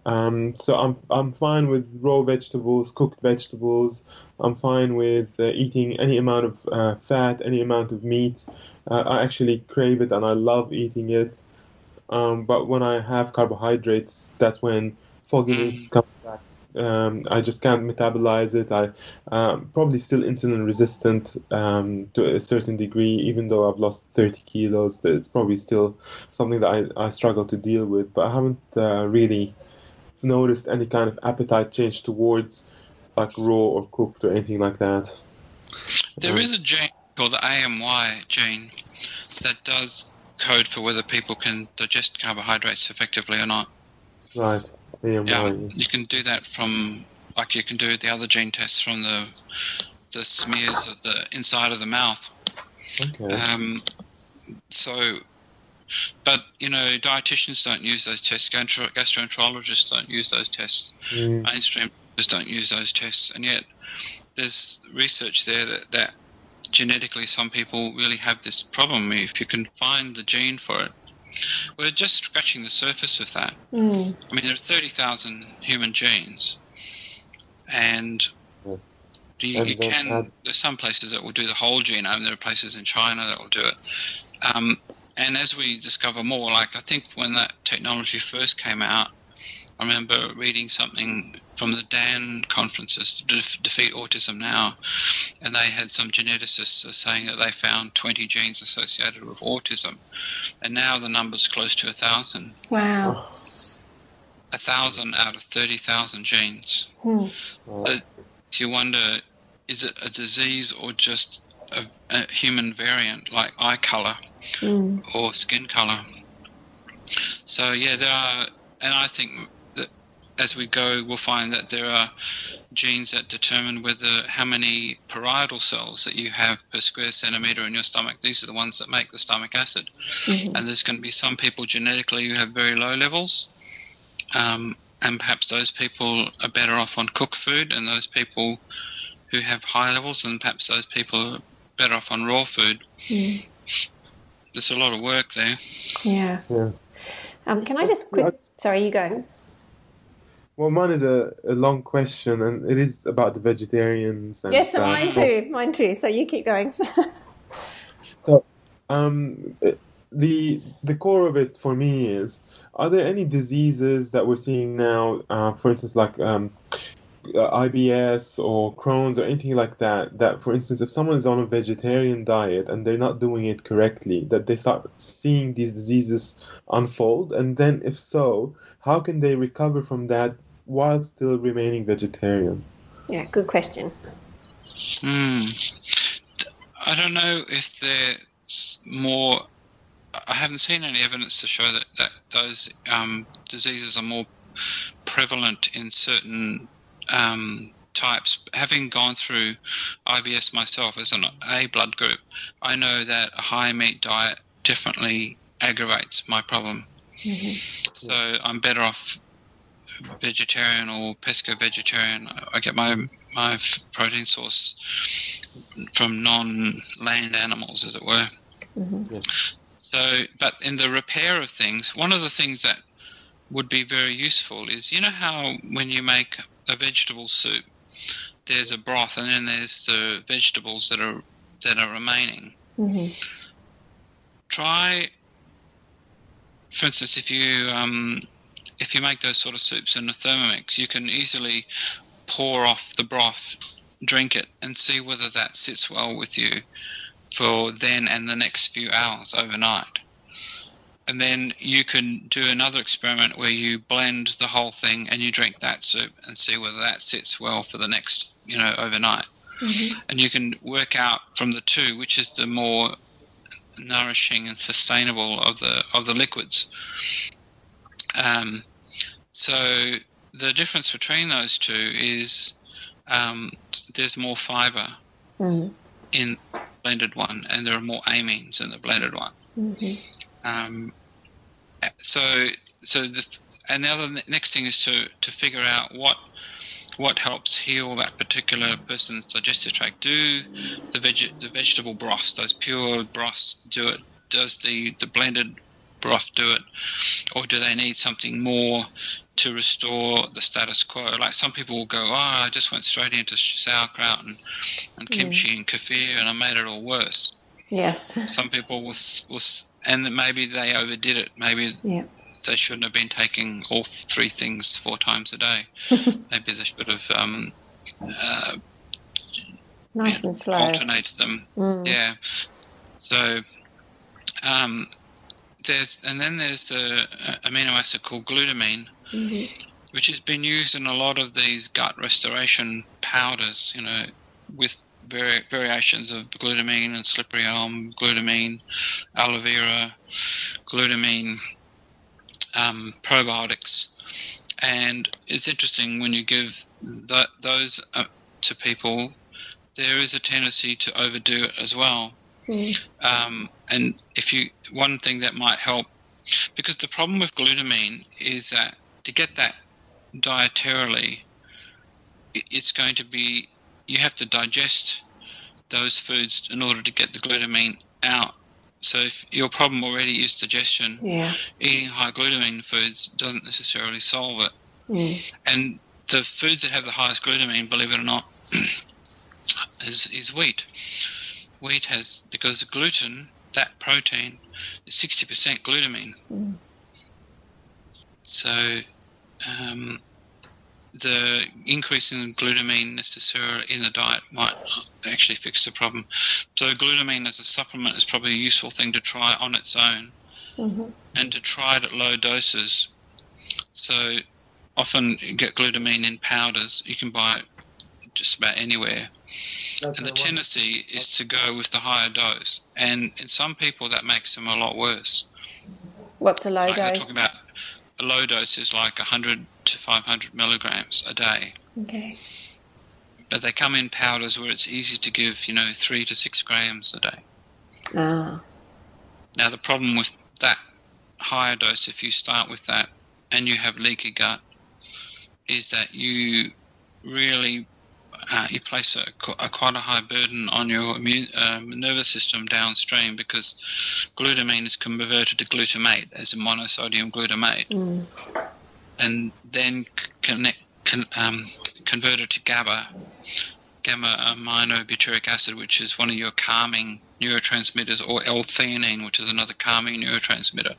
Um, so I'm I'm fine with raw vegetables, cooked vegetables. I'm fine with uh, eating any amount of uh, fat, any amount of meat. Uh, I actually crave it and I love eating it. Um, but when I have carbohydrates, that's when fogginess comes back. Um, I just can't metabolize it. I um, probably still insulin resistant um, to a certain degree, even though I've lost 30 kilos. It's probably still something that I, I struggle to deal with, but I haven't uh, really noticed any kind of appetite change towards like raw or cooked or anything like that. There Um, is a gene called the AMY gene that does code for whether people can digest carbohydrates effectively or not. Right. AMY. Yeah, you can do that from like you can do the other gene tests from the the smears of the inside of the mouth. Okay. Um, so, but you know, dietitians don't use those tests. Gastro- gastroenterologists don't use those tests. Mm, Mainstream just don't use those tests, and yet there's research there that that genetically some people really have this problem. If you can find the gene for it, we're just scratching the surface of that. mm. I mean, there are 30,000 human genes, and Yes. do you, you can. There's some places that will do the whole genome. There are places in China that will do it. Um, and as we discover more, like I think when that technology first came out, I remember reading something from the DAN conferences to def- defeat autism now, and they had some geneticists saying that they found 20 genes associated with autism, and now the number's close to a thousand. Wow. A thousand out of 30,000 genes. Hmm. So, do you wonder, is it a disease or just a, a human variant like eye color Hmm. or skin color? So yeah, there are, and I think that as we go, we'll find that there are genes that determine whether how many parietal cells that you have per square centimeter in your stomach. These are the ones that make the stomach acid, Mhm. and there's going to be some people genetically who have very low levels. Um, and perhaps those people are better off on cooked food, and those people who have high levels, and perhaps those people are better off on raw food. Mm. There's a lot of work there. Yeah. Yeah. Um, can I just quick? Sorry, you go. Well, mine is a, a long question, and it is about the vegetarians. And Yes, stuff. mine too. Mine too. So you keep going. Um, uh, the the core of it for me is: Are there any diseases that we're seeing now? Uh, for instance, like um, uh, IBS or Crohn's or anything like that. That, for instance, if someone is on a vegetarian diet and they're not doing it correctly, that they start seeing these diseases unfold, and then if so, how can they recover from that while still remaining vegetarian? yeah, good question. Hmm. I don't know if there's more. I haven't seen any evidence to show that, that those um, diseases are more prevalent in certain um, types. Having gone through IBS myself as an A blood group, I know that a high meat diet definitely aggravates my problem. So I'm better off vegetarian or pesco vegetarian. I get my my protein source from non-land animals, as it were. So, but in the repair of things, one of the things that would be very useful is you know how when you make a vegetable soup, there's a broth and then there's the vegetables that are that are remaining. hmm Try, for instance, if you um, if you make those sort of soups in a Thermomix, you can easily pour off the broth, drink it, and see whether that sits well with you for then and the next few hours overnight. And then you can do another experiment where you blend the whole thing and you drink that soup and see whether that sits well for the next, you know, overnight. And you can work out from the two which is the more nourishing and sustainable of the of the liquids. Um, so the difference between those two is um, there's more fiber Mm. in the blended one, and there are more amines in the blended one. hmm Um, so, so the and the other next thing is to to figure out what what helps heal that particular person's digestive tract. Do the veg the vegetable broths, those pure broths, do it? Does the the blended broth do it, or do they need something more to restore the status quo? Like some people will go, oh, I just went straight into sauerkraut and, and kimchi mm. and kefir, and I made it all worse Yes. some people will, will and that maybe they overdid it. Maybe Yeah. they shouldn't have been taking all three things four times a day. maybe they should have um, uh, Nice and slow. alternated them. Mm. Yeah. So um, there's and then there's the uh, amino acid called glutamine, Mhm. which has been used in a lot of these gut restoration powders. You know, with vari- variations of glutamine and slippery elm, glutamine, aloe vera, glutamine, um, probiotics. And it's interesting when you give th- those uh, to people, there is a tendency to overdo it as well. Mm. Um, and if you, one thing that might help, because the problem with glutamine is that to get that dietarily, it's going to be, you have to digest those foods in order to get the glutamine out. So if your problem already is digestion, Yeah. eating high glutamine foods doesn't necessarily solve it. Mm. And the foods that have the highest glutamine, believe it or not, is, is wheat. Wheat has, because the gluten, that protein, is 60% glutamine. Mm. So, um, the increase in glutamine necessarily in the diet might actually fix the problem. So glutamine as a supplement is probably a useful thing to try on its own, Mm-hmm. and to try it at low doses. So often you get glutamine in powders. You can buy it just about anywhere. That's And the a one- tendency is to go with the higher dose. And in some people, that makes them a lot worse. What's a low like dose? A low dose is like 100 to 500 milligrams a day. Okay. But they come in powders where it's easy to give, you know, three to six grams a day. Ah. Now, the problem with that higher dose, if you start with that and you have leaky gut, is that you really uh, you place a, a quite a high burden on your immune um, nervous system downstream because glutamine is converted to glutamate as a monosodium glutamate, Mm. and then connect, con, um, converted to GABA, gamma aminobutyric acid, which is one of your calming neurotransmitters, or L-theanine, which is another calming neurotransmitter.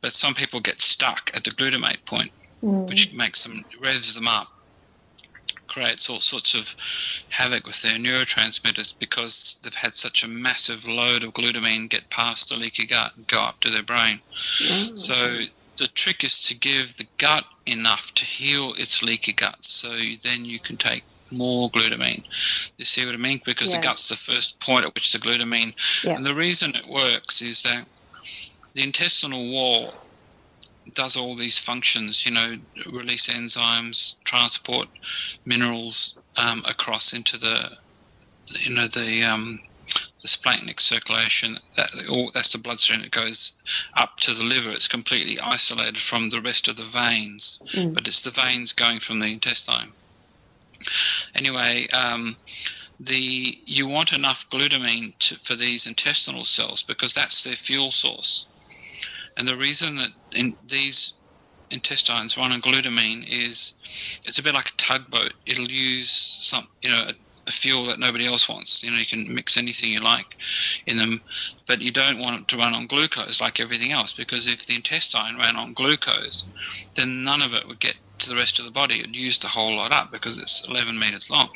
But some people get stuck at the glutamate point, Mm. which makes them revs them up, creates all sorts of havoc with their neurotransmitters because they've had such a massive load of glutamine get past the leaky gut and go up to their brain. Oh, So the trick is to give the gut enough to heal its leaky gut, so then you can take more glutamine. You see what I mean? Because Yeah. the gut's the first point at which the glutamine. Yeah. And the reason it works is that the intestinal wall does all these functions. You know, release enzymes, transport minerals um, across into the, you know, the um, the splanchnic circulation. That all that's the bloodstream that goes up to the liver. It's completely isolated from the rest of the veins, Mm. but it's the veins going from the intestine. Anyway, um, the you want enough glutamine to, for these intestinal cells because that's their fuel source. And the reason that in these intestines run on glutamine is it's a bit like a tugboat. It'll use some, you know, a, a fuel that nobody else wants. You know, you can mix anything you like in them, but you don't want it to run on glucose like everything else because if the intestine ran on glucose, then none of it would get to the rest of the body. It'd use the whole lot up because it's 11 meters long.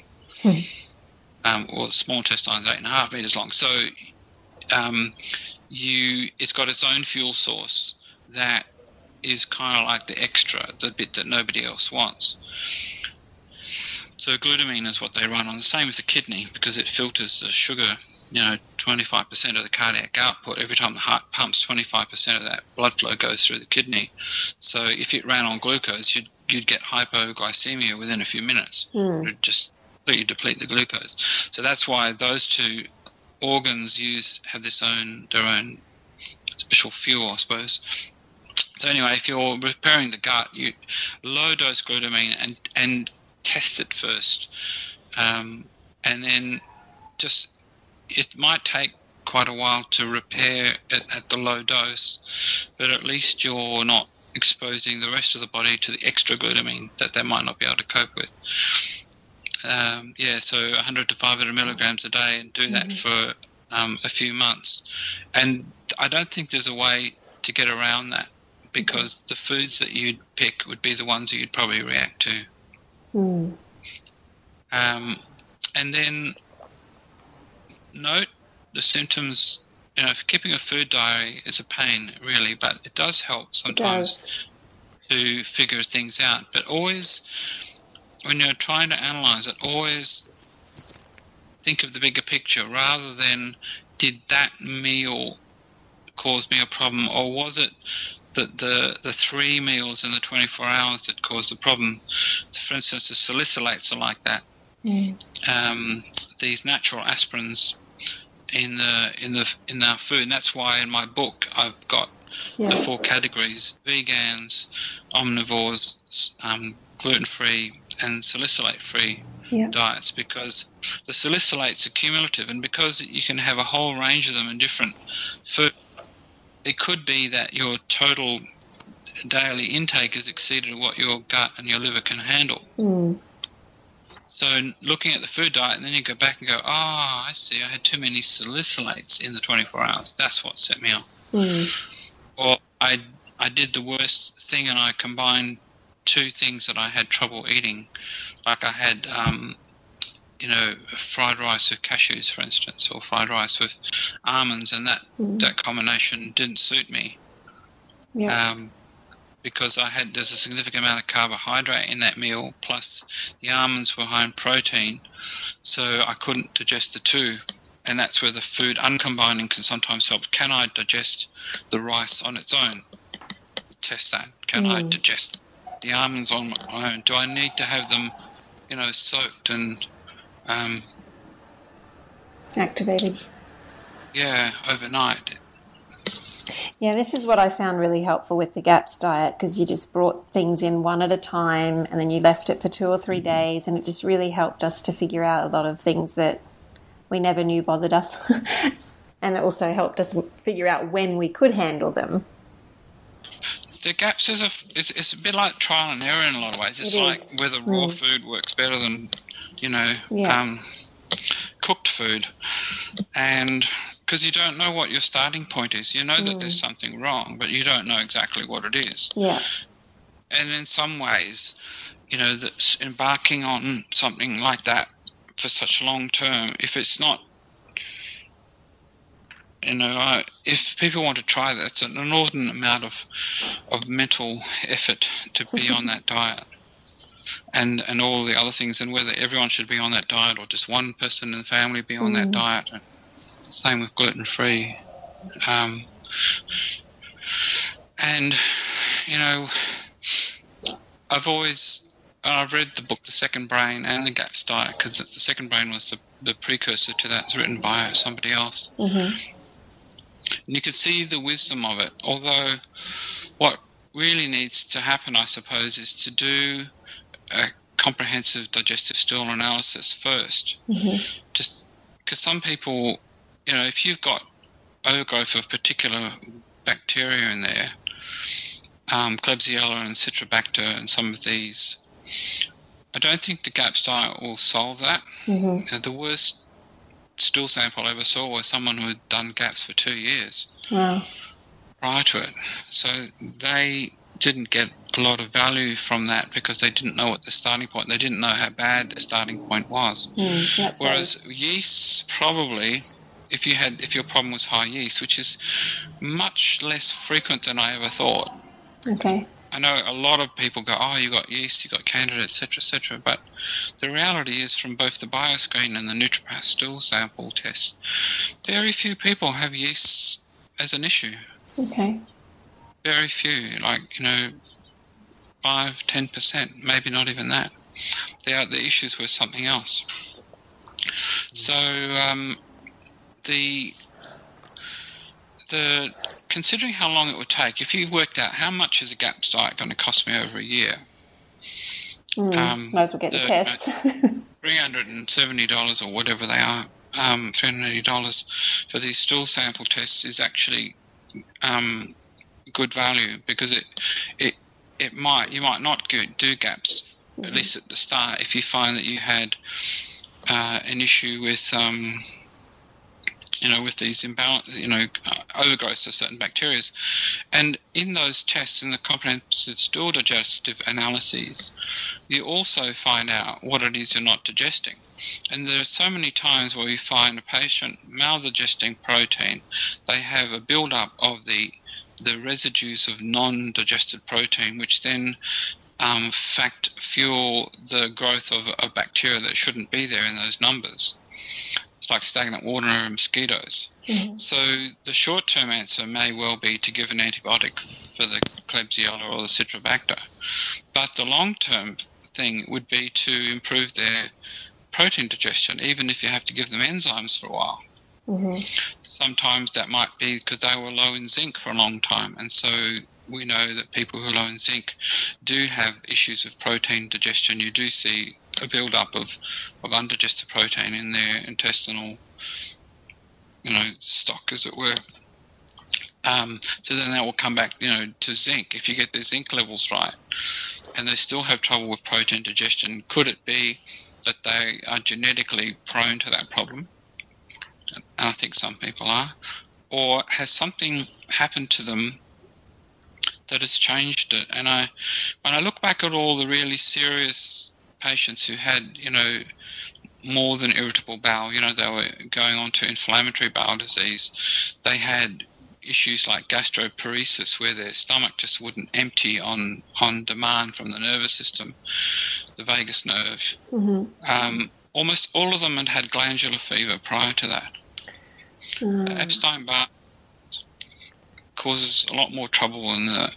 um, or small intestine is eight and a half meters long. So um, you, it's got its own fuel source that is kind of like the extra, the bit that nobody else wants. So glutamine is what they run on. The same with the kidney because it filters the sugar. You know, 25% of the cardiac output every time the heart pumps, 25% of that blood flow goes through the kidney. So if it ran on glucose, you'd you'd get hypoglycemia within a few minutes. Mm. It would just completely deplete the glucose. So that's why those two organs use have this own their own special fuel, I suppose. So anyway, if you're repairing the gut, you low dose glutamine and and test it first, um, and then just it might take quite a while to repair it at the low dose, but at least you're not exposing the rest of the body to the extra glutamine that they might not be able to cope with. Um, yeah, so 100 to 500 milligrams a day, and do that for um, a few months. And I don't think there's a way to get around that because the foods that you'd pick would be the ones that you'd probably react to. Mm. Um, and then note the symptoms. You know, keeping a food diary is a pain, really, but it does help sometimes does. to figure things out. But always, when you're trying to analyze it, always think of the bigger picture rather than did that meal cause me a problem or was it the, the, the three meals in the 24 hours that caused the problem? For instance, the salicylates are like that. Mm. Um, these natural aspirins in the in the in our food. And that's why in my book I've got the four categories: vegans, omnivores, um, gluten-free, and salicylate-free Yeah. diets. Because the salicylates are cumulative, and because you can have a whole range of them in different food, it could be that your total daily intake has exceeded what your gut and your liver can handle. Mm. So looking at the food diet, and then you go back and go, oh, I see, I had too many salicylates in the 24 hours. That's what set me off. Mm. Or I, I did the worst thing and I combined two things that I had trouble eating. Like I had, um, you know, fried rice with cashews, for instance, or fried rice with almonds, and that Mm. that combination didn't suit me. Yeah. Um, because I had there's a significant amount of carbohydrate in that meal, plus the almonds were high in protein, so I couldn't digest the two, and that's where the food uncombining can sometimes help. Can I digest the rice on its own? Test that. Can I Mm. digest the almonds on my own? Do I need to have them, you know, soaked and um, Activated. yeah, overnight? Yeah, this is what I found really helpful with the GAPS diet because you just brought things in one at a time and then you left it for two or three days, and it just really helped us to figure out a lot of things that we never knew bothered us. and it also helped us figure out when we could handle them. The GAPS is a it's, it's a bit like trial and error in a lot of ways. It's It like whether raw Mm. food works better than you know Yeah. um, cooked food, and because you don't know what your starting point is, you know that there's Mm. something wrong, but you don't know exactly what it is. Yeah. And in some ways, you know, that embarking on something like that for such long term, if it's not you know, I, if people want to try that, it's an inordinate amount of of mental effort to be on that diet, and and all the other things, and whether everyone should be on that diet or just one person in the family be on that Mm. diet. And same with gluten free, um, and you know, I've always I've read the book The Second Brain and the GAPS diet because the Second Brain was the, the precursor to that. It's written by somebody else. hmm And you can see the wisdom of it. Although, what really needs to happen, I suppose, is to do a comprehensive digestive stool analysis first. hmm Just because some people, you know, if you've got overgrowth of particular bacteria in there, um, Klebsiella and Citrobacter and some of these, I don't think the GAPS diet will solve that. hmm Uh, The worst stool sample I ever saw was someone who had done GAPS for two years Wow. prior to it. So they didn't get a lot of value from that because they didn't know what the starting point. They didn't know how bad the starting point was. Mm, Whereas yeast probably, if you had if your problem was high yeast, which is much less frequent than I ever thought. okay. I know a lot of people go, oh, you got yeast, you got candida, etc., etc. But the reality is, from both the bioscreen and the NutriPath stool sample test, very few people have yeast as an issue. Okay. Very few, like you know, five, ten percent, maybe not even that. The the issues were something else. So um, the the considering how long it would take, if you worked out how much is a gap diet going to cost me over a year, Mm, Um, might as well get the the- tests. three hundred and seventy dollars or whatever they are, um, three hundred eighty dollars for these stool sample tests is actually um, good value because it it it might you might not do GAPS at least at the start if you find that you had uh, an issue with um, you know with these imbalance you know overgrowth of certain bacteria and in those tests in the comprehensive stool digestive analyses you also find out what it is you're not digesting. And there are so many times where we find a patient maldigesting protein, they have a build-up of the the residues of non-digested protein, which then um, fact fuel the growth of a bacteria that shouldn't be there in those numbers. It's like stagnant water and mosquitoes. Mhm. So the short-term answer may well be to give an antibiotic for the Klebsiella or the Citrobacter, but the long-term thing would be to improve their protein digestion, even if you have to give them enzymes for a while. Hmm Sometimes that might be because they were low in zinc for a long time, and so we know that people who are low in zinc do have issues with protein digestion. You do see a build-up of, of undigested protein in their intestinal, you know, stock, as it were. Um, so then that will come back, you know, to zinc. If you get their zinc levels right, and they still have trouble with protein digestion, could it be that they are genetically prone to that problem? And I think some people are. Or has something happened to them that has changed it. And I, when I look back at all the really serious patients who had, you know, more than irritable bowel, you know, they were going on to inflammatory bowel disease. They had issues like gastroparesis, where their stomach just wouldn't empty on on demand from the nervous system, the vagus nerve. Mm-hmm. Um, almost all of them had had glandular fever prior to that. Mm. Epstein Barr causes a lot more trouble in the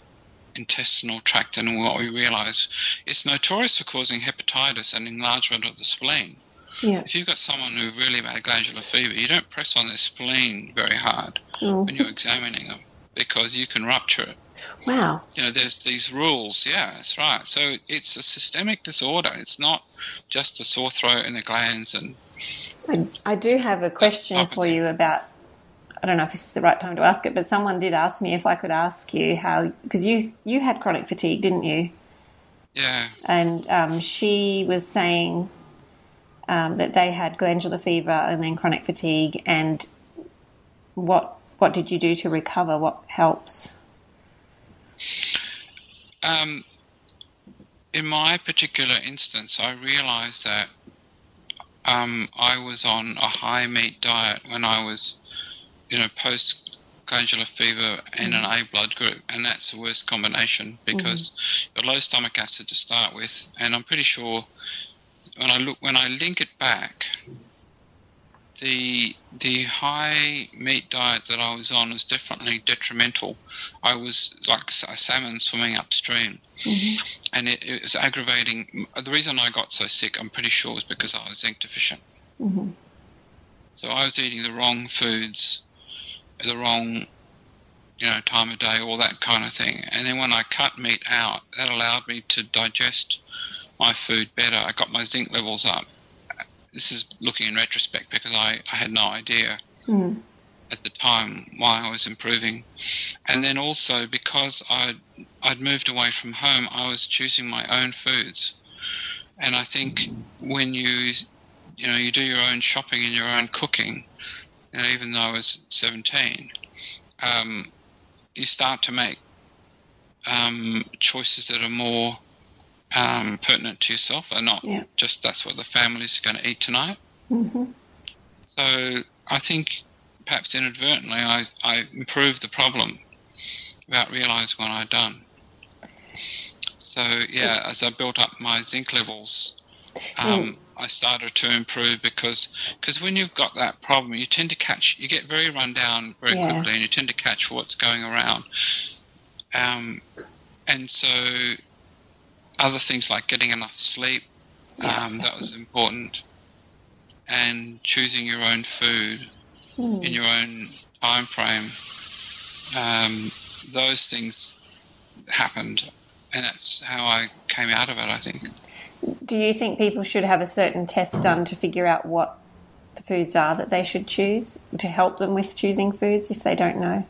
intestinal tract than what we realize. It's notorious for causing hepatitis and enlargement of the spleen. Yeah. If you've got someone who really had glandular fever, you don't press on their spleen very hard Oh. when you're examining them because you can rupture it. Wow. You know, there's these rules. Yeah, that's right. So it's a systemic disorder. It's not just a sore throat and the glands and I, I do have a question for you about. I don't know if this is the right time to ask it, but someone did ask me if I could ask you how because you you had chronic fatigue, didn't you? yeah. And um, she was saying um, that they had glandular fever and then chronic fatigue. And what what did you do to recover? What helps? Um, in my particular instance, I realized that um, I was on a high meat diet when I was, you know, post glandular fever and an A blood group, and that's the worst combination because you've got low stomach acid to start with, and I'm pretty sure when I look when I link it back, the the high meat diet that I was on was definitely detrimental. I was like a salmon swimming upstream, and it, it was aggravating. The reason I got so sick, I'm pretty sure, was because I was zinc deficient. Mhm. So I was eating the wrong foods, at the wrong, you know, time of day, all that kind of thing. And then when I cut meat out, that allowed me to digest my food better. I got my zinc levels up. This is looking in retrospect because I, I had no idea Mm. at the time why I was improving. And then also because I'd, I'd moved away from home, I was choosing my own foods. And I think when you, you know, you do your own shopping and your own cooking, you know, even though I was 17, um, you start to make um, choices that are more um, pertinent to yourself and not Yeah. just that's what the family's going to eat tonight. hmm So I think perhaps inadvertently I, I improved the problem without realizing what I'd done. So yeah, as I built up my zinc levels, um, I started to improve because because when you've got that problem, you tend to catch you get very run down very Yeah. quickly, and you tend to catch what's going around. Um, and so other things like getting enough sleep, Yeah. um, that was important, and choosing your own food Mm. in your own time frame. Um, those things happened, and that's how I came out of it. I think. Do you think people should have a certain test done to figure out what the foods are that they should choose to help them with choosing foods if they don't know?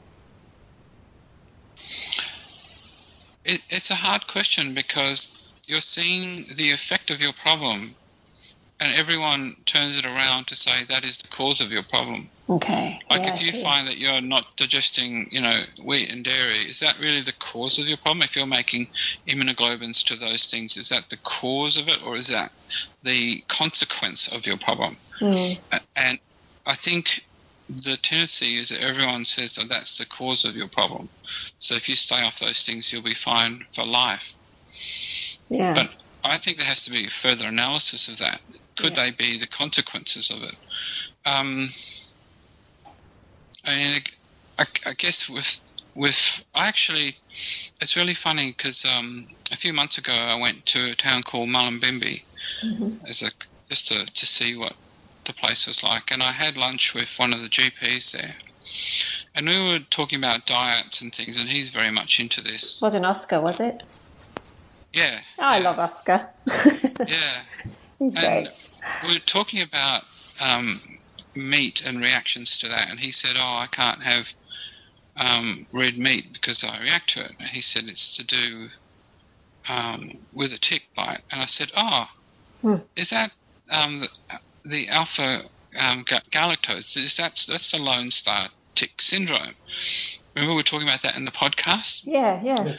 It, it's a hard question because you're seeing the effect of your problem, and everyone turns it around to say that is the cause of your problem. Okay. Like Yeah, if you find that you're not digesting, you know, wheat and dairy, is that really the cause of your problem? If you're making immunoglobulins to those things, is that the cause of it, or is that the consequence of your problem? Mm. And I think the tendency is that everyone says that that's the cause of your problem. So if you stay off those things, you'll be fine for life. Yeah. But I think there has to be further analysis of that. Could Yeah. they be the consequences of it? Um, I mean, I, I guess with with I actually, it's really funny because um, a few months ago I went to a town called Mullumbimby Mhm. as a just to, to see what the place was like, and I had lunch with one of the GPs there, and we were talking about diets and things, and he's very much into this. Wasn't Oscar, was it? Yeah, Oh, I yeah, love Oscar. Yeah. He's great. And we were talking about um, meat and reactions to that, and he said, "Oh, I can't have um, red meat because I react to it." And he said it's to do um, with a tick bite, and I said, "Oh, Hmm. is that um, the, the alpha um, ga- galactose? Is that that's the Lone Star tick syndrome?" Remember we were talking about that in the podcast? Yeah, yeah.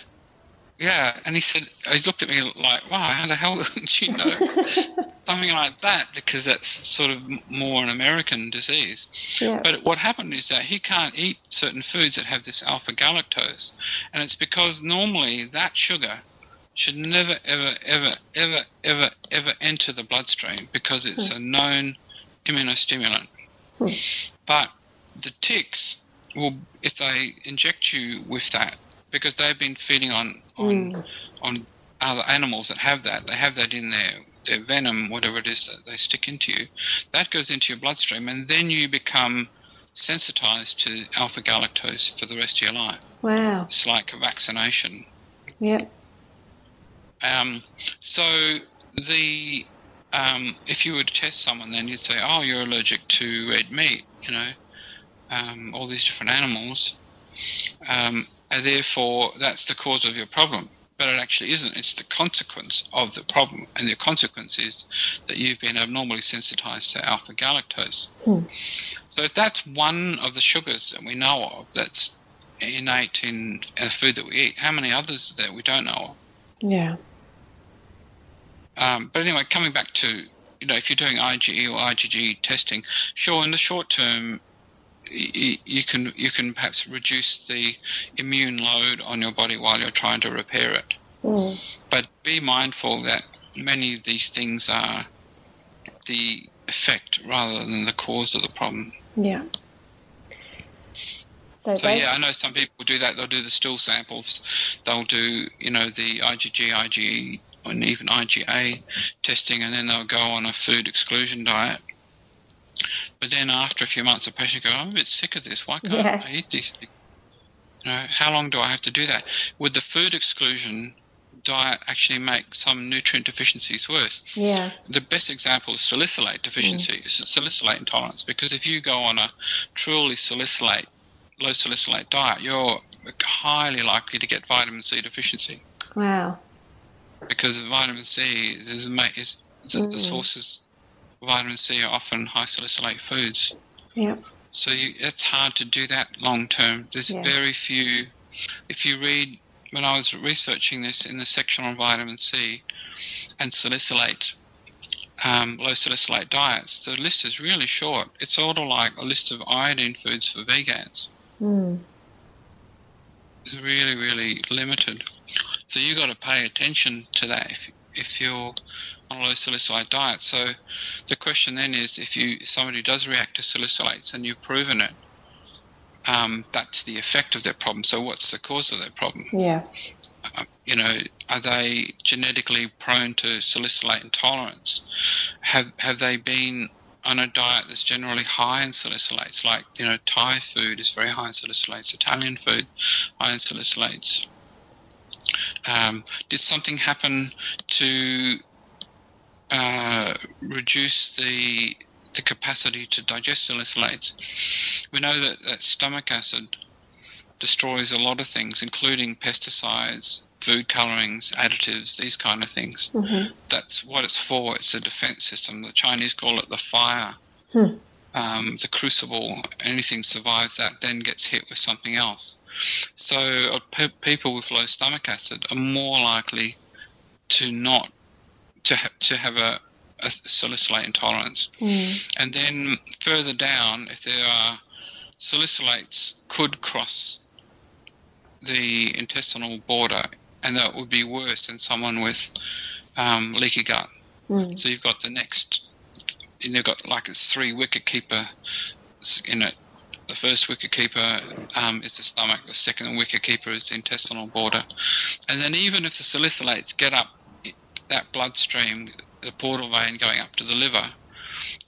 Yeah, and he said he looked at me like, "Wow, how the hell did you know something like that?" Because that's sort of more an American disease. Yeah. But what happened is that he can't eat certain foods that have this alpha galactose, and it's because normally that sugar should never, ever, ever, ever, ever, ever enter the bloodstream because it's hmm. a known immunostimulant. Hmm. But the ticks will, if they inject you with that, because they've been feeding on on on other animals that have that, they have that in their their venom, whatever it is that they stick into you, that goes into your bloodstream, and then you become sensitized to alpha galactose for the rest of your life. Wow. It's like a vaccination. Yep. Um, so the um, if you were to test someone, then you'd say, "Oh, you're allergic to red meat," you know, um, all these different animals, um, and therefore that's the cause of your problem. But it actually isn't. It's the consequence of the problem, and the consequence is that you've been abnormally sensitized to alpha galactose. So if that's one of the sugars that we know of that's innate in uh, food that we eat, how many others are there we don't know of? Yeah. Um, but anyway, coming back to you know, if you're doing IgE or IgG testing, sure, in the short term, you, you can you can perhaps reduce the immune load on your body while you're trying to repair it. Mm. But be mindful that many of these things are the effect rather than the cause of the problem. Yeah. So, So yeah, I know some people do that. They'll do the stool samples. They'll do you know the IgG, IgE, and even IgA testing, and then they'll go on a food exclusion diet. But then after a few months, of patient go, "I'm a bit sick of this. Why can't Yeah. I eat these things? You know, how long do I have to do that? Would the food exclusion diet actually make some nutrient deficiencies worse? yeah. the best example is salicylate deficiency, mm. is salicylate intolerance. Because if you go on a truly salicylate, low salicylate diet, you're highly likely to get vitamin C deficiency Wow. because vitamin C is, is, is the, the mm. sources vitamin C are often high salicylate foods. Yep. So you, it's hard to do that long term. There's Yeah. very few. If you read, when I was researching this in the section on vitamin C and salicylate, um, low salicylate diets, the list is really short. It's sort of like a list of iodine foods for vegans. Mm. It's really, really limited. So you've got to pay attention to that if if you're on a low salicylate diet. So the question then is, if you if somebody does react to salicylates and you've proven it, um, that's the effect of their problem. So what's the cause of their problem? Yeah. Uh, you know, are they genetically prone to salicylate intolerance? Have have they been on a diet that's generally high in salicylates? Like you know, Thai food is very high in salicylates. Italian food high in salicylates. Um, did something happen to uh, reduce the the capacity to digest salicylates? We know that, that stomach acid destroys a lot of things, including pesticides, food colorings, additives, these kind of things. Mhm. That's what it's for. It's a defense system. The Chinese call it the fire. Hmm. Um, the crucible, anything survives that, then gets hit with something else. So uh, pe- people with low stomach acid are more likely to not to ha- to have a, a salicylate intolerance. Mm. And then further down, if there are salicylates could cross the intestinal border, and that would be worse than someone with um, leaky gut. Mm. So you've got the next, and you've got like it's three wicket keeper in it. The first wicket keeper um, is the stomach. The second wicket keeper is the intestinal border, and then even if the salicylates get up that bloodstream, the portal vein going up to the liver,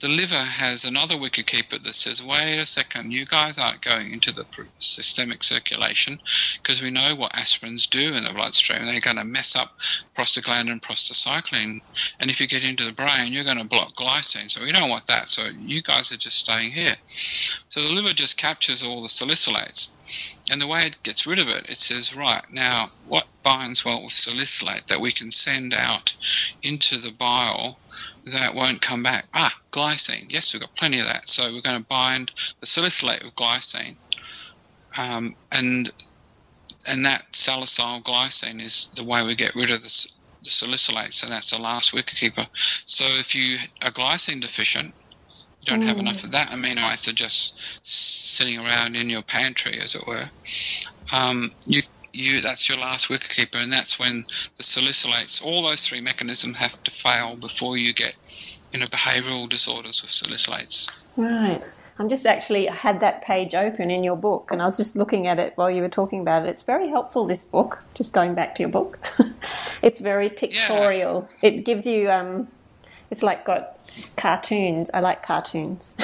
the liver has another wicket keeper that says, wait a second, you guys aren't going into the systemic circulation because we know what aspirins do in the bloodstream. They're going to mess up prostaglandin, prostacyclin. And if you get into the brain, you're going to block glycine. So we don't want that. So you guys are just staying here. So the liver just captures all the salicylates. And the way it gets rid of it, it says, right, now what binds well with salicylate that we can send out into the bile that won't come back? Ah, glycine. Yes, we've got plenty of that. So we're going to bind the salicylate with glycine. Um, and and that salicyl glycine is the way we get rid of the, the salicylates, so that's the last wicketkeeper. So if you are glycine deficient, don't have enough of that amino acid just sitting around in your pantry, as it were. Um, you you that's your last wicketkeeper, and that's when the salicylates, all those three mechanisms have to fail before you get, you know, behavioural disorders with salicylates. Right. I'm just actually I had that page open in your book, and I was just looking at it while you were talking about it. It's very helpful. This book, just going back to your book, it's very pictorial. Yeah. It gives you, um, it's like got cartoons. I like cartoons.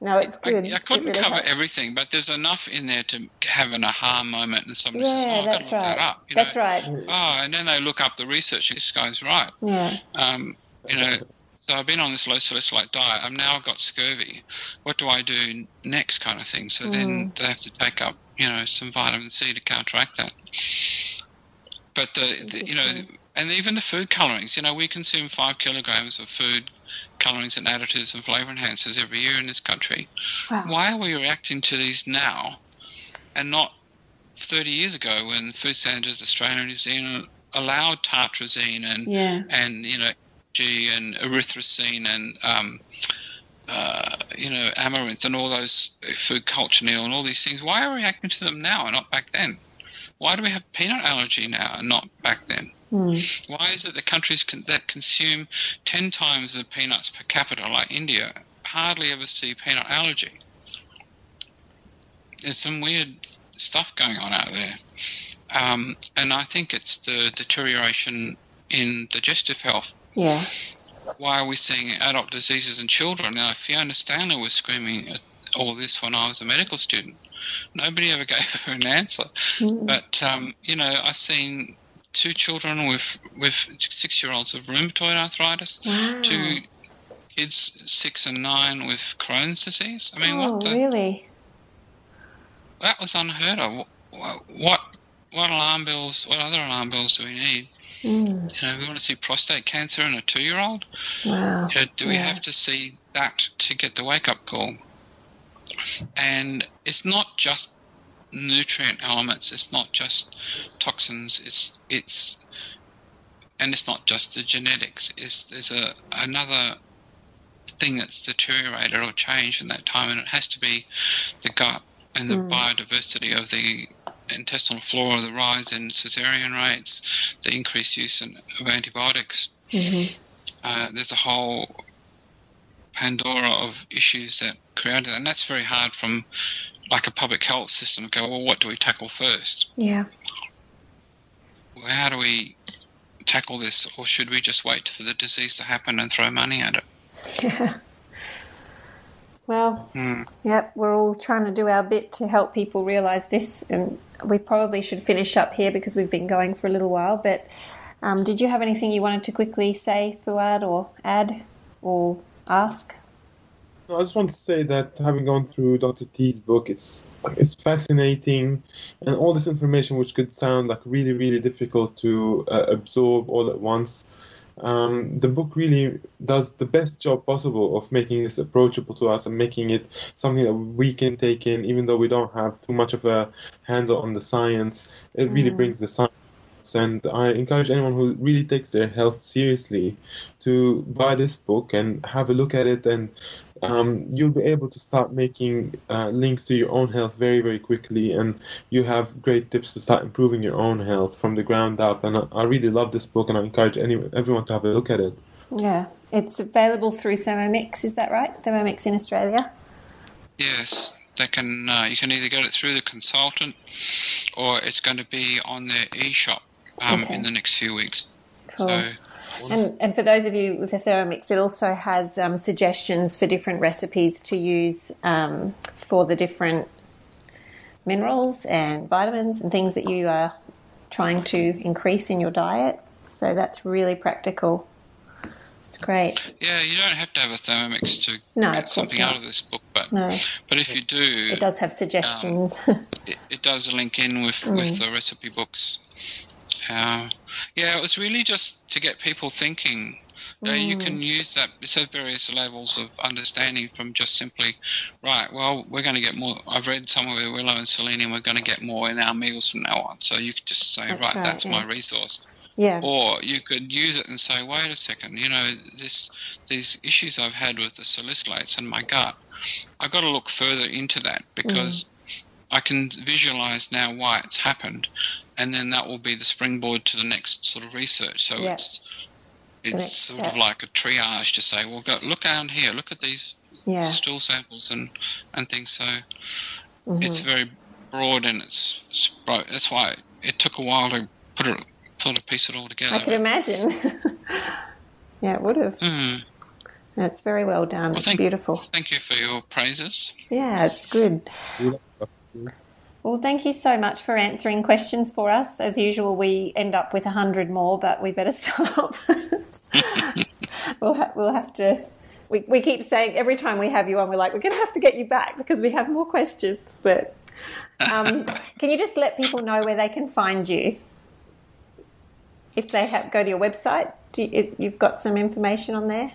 no, it's good. I, I couldn't really cover helps. everything, but there's enough in there to have an aha moment, and somebody yeah, says, "Oh, that's right. That up, that's know? right. Oh, and then they look up the research. And this guy's right. Yeah. Um, you know, so I've been on this low salicylate diet. I've now got scurvy. What do I do next, kind of thing? So mm. then they have to take up, you know, some vitamin C to counteract that. But the, the you know, and even the food colorings. You know, we consume five kilograms of food colorings and additives and flavor enhancers every year in this country. Wow. Why are we reacting to these now, and not 30 years ago when Food Standards Australia and New Zealand allowed tartrazine and yeah. and you know G and erythrosine and um, uh, you know amaranth and all those food cochineal and all these things. Why are we reacting to them now and not back then? Why do we have peanut allergy now and not back then? Mm. Why is it the countries con- that consume 10 times the peanuts per capita, like India, hardly ever see peanut allergy? There's some weird stuff going on out there. Um, and I think it's the deterioration in digestive health. Yeah. Why are we seeing adult diseases in children? Now, Fiona Stanley was screaming at all this when I was a medical student. Nobody ever gave her an answer. Mm. But, um, you know, I've seen two children with with six year olds with rheumatoid arthritis, wow. two kids six and nine with Crohn's disease. I mean, oh, what the, really? That was unheard of. What what alarm bells? What other alarm bells do we need? Mm. You know, we want to see prostate cancer in a two year old. Wow. You know, do we yeah. have to see that to get the wake up call? And it's not just nutrient elements. It's not just toxins. It's it's and it's not just the genetics. It's there's a another thing that's deteriorated or changed in that time, and it has to be the gut and the Mm. biodiversity of the intestinal flora, the rise in cesarean rates, the increased use in, of antibiotics. Mhm. Uh, there's a whole Pandora of issues that created, and that's very hard from like a public health system to go, well, what do we tackle first? Yeah. How do we tackle this, or should we just wait for the disease to happen and throw money at it? Yeah. Well, Hmm. yep, we're all trying to do our bit to help people realise this, and we probably should finish up here because we've been going for a little while. But um, did you have anything you wanted to quickly say, Fuad, or add, or ask? No, I just want to say that having gone through Dr. T's book, it's it's fascinating, and all this information, which could sound like really, really difficult to uh, absorb all at once, um, the book really does the best job possible of making this approachable to us and making it something that we can take in, even though we don't have too much of a handle on the science. It really Mhm. brings the science. And I encourage anyone who really takes their health seriously to buy this book and have a look at it and um, you'll be able to start making uh, links to your own health very, very quickly, and you have great tips to start improving your own health from the ground up. And I, I really love this book, and I encourage any, everyone to have a look at it. Yeah, it's available through Thermomix. Is that right? Thermomix in Australia. Yes, they can. Uh, you can either get it through the consultant, or it's going to be on their e-shop um, Okay. in the next few weeks. Cool. So And, and for those of you with the Thermomix, it also has um, suggestions for different recipes to use um, for the different minerals and vitamins and things that you are trying to increase in your diet. So that's really practical. It's great. yeah, you don't have to have a Thermomix to No, get something not. out of this book, but No, but if you do, it does have suggestions. it, it does link in with, Mm. with the recipe books. Uh, yeah, it was really just to get people thinking Uh, you can use that. It's at various levels of understanding from just simply, right, well, we're going to get more. I've read somewhere we're low in selenium, we're going to get more in our meals from now on. So you could just say, That's right, right, that's yeah. my resource. Yeah. Or you could use it and say, wait a second, you know, this these issues I've had with the salicylates and my gut, I've got to look further into that because I can visualize now why it's happened, and then that will be the springboard to the next sort of research. So Yeah. it's it's next sort step. of like a triage to say, well, go, look down here, look at these Yeah. stool samples and and things. So Mhm. it's very broad and it's, it's bro- that's why it took a while to put it sort of piece it all together. I could imagine. yeah, it would have. Hmm. It's very well done. it's thank- beautiful. Thank you for your praises. Yeah, it's good. Well, thank you so much for answering questions for us. As usual, we end up with a hundred more, but we better stop. we'll, ha- we'll have to. We, we keep saying every time we have you on, we're like, we're going to have to get you back because we have more questions. But um, can you just let people know where they can find you? If they have, go to your website, do you, you've got some information on there?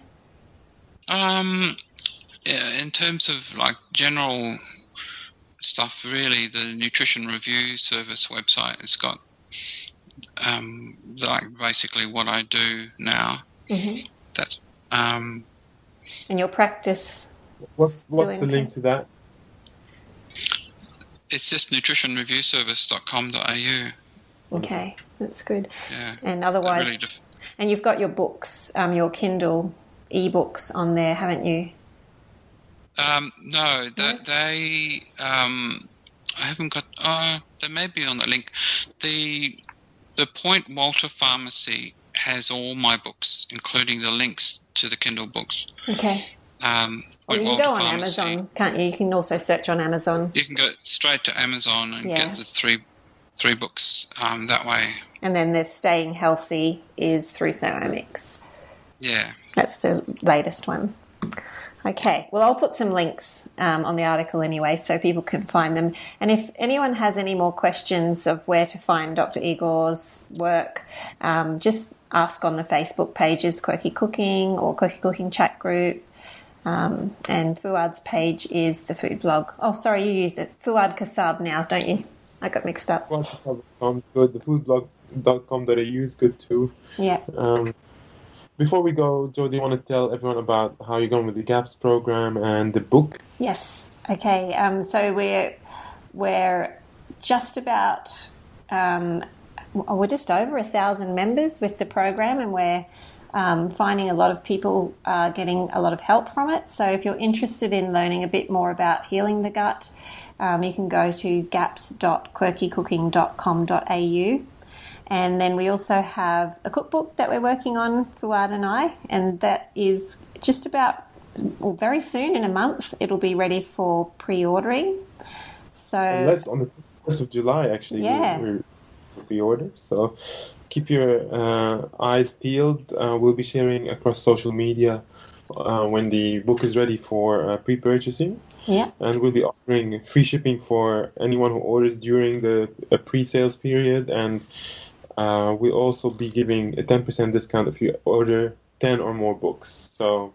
Um, yeah, in terms of like general stuff, really, the nutrition review service website has got um, like basically what I do now. Mhm. That's um, And your practice What's, what's the link to that? it's just nutritionreviewservice.com.au. Okay, that's good. Yeah, And otherwise, really def- and you've got your books, um, your Kindle e-books on there, haven't you? Um, no, that they. Um, I haven't got. Uh, they may be on the link. The the Point Walter Pharmacy has all my books, including the links to the Kindle books. Okay. Um, Or you can go on Pharmacy. Amazon, can't you? You can also search on Amazon, You can go straight to Amazon and Yeah. get the three three books um, that way. and then there's Staying Healthy is through Thermomix. Yeah. That's the latest one. Okay, well, I'll put some links um, on the article anyway so people can find them. And if anyone has any more questions of where to find Dr. Igor's work, um, just ask on the Facebook pages Quirky Cooking or Quirky Cooking Chat Group. Um, and Fuad's page is the food blog. Oh, sorry, you used the Fuad Kassab now, don't you? I got mixed up. Foodblog.com good. The foodblog.com.au is good too. Yeah. Before we go, Jo, do you want to tell everyone about how you're going with the GAPS program and the book? Yes. Okay. Um, so we're we're just about um, we're just over a thousand members with the program, and we're um, finding a lot of people are getting a lot of help from it. So if you're interested in learning a bit more about healing the gut, um, you can go to gaps.quirkycooking.com.au. And then we also have a cookbook that we're working on, Fuad and I, and that is just about, well, very soon in a month, it'll be ready for pre ordering. So, on the first of July actually. Yeah. We, we pre-order. So keep your uh, eyes peeled. Uh, we'll be sharing across social media uh, when the book is ready for uh, pre-purchasing. yeah, and we'll be offering free shipping for anyone who orders during the uh, pre-sales period and uh, we'll also be giving a 10% discount if you order 10 or more books so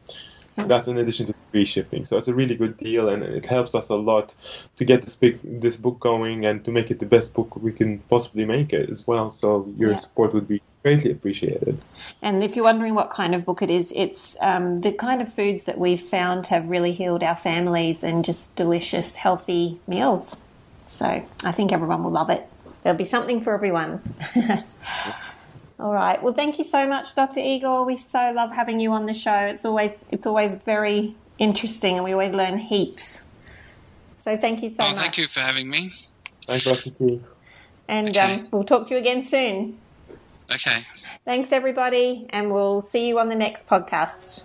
that's in addition to free shipping so it's a really good deal and it helps us a lot to get this big this book going and to make it the best book we can possibly make it as well so your Yeah. support would be greatly appreciated And if you're wondering what kind of book it is, it's um, the kind of foods that we've found have really healed our families and just delicious, healthy meals. So I think everyone will love it. There'll be something for everyone. All right. Well, thank you so much, Dr. Igor. We so love having you on the show. It's always it's always very interesting, and we always learn heaps. So thank you so oh, much. thank you for having me. thanks Dr. T. and Okay. um, we'll talk to you again soon. Okay. Thanks, everybody, and we'll see you on the next podcast.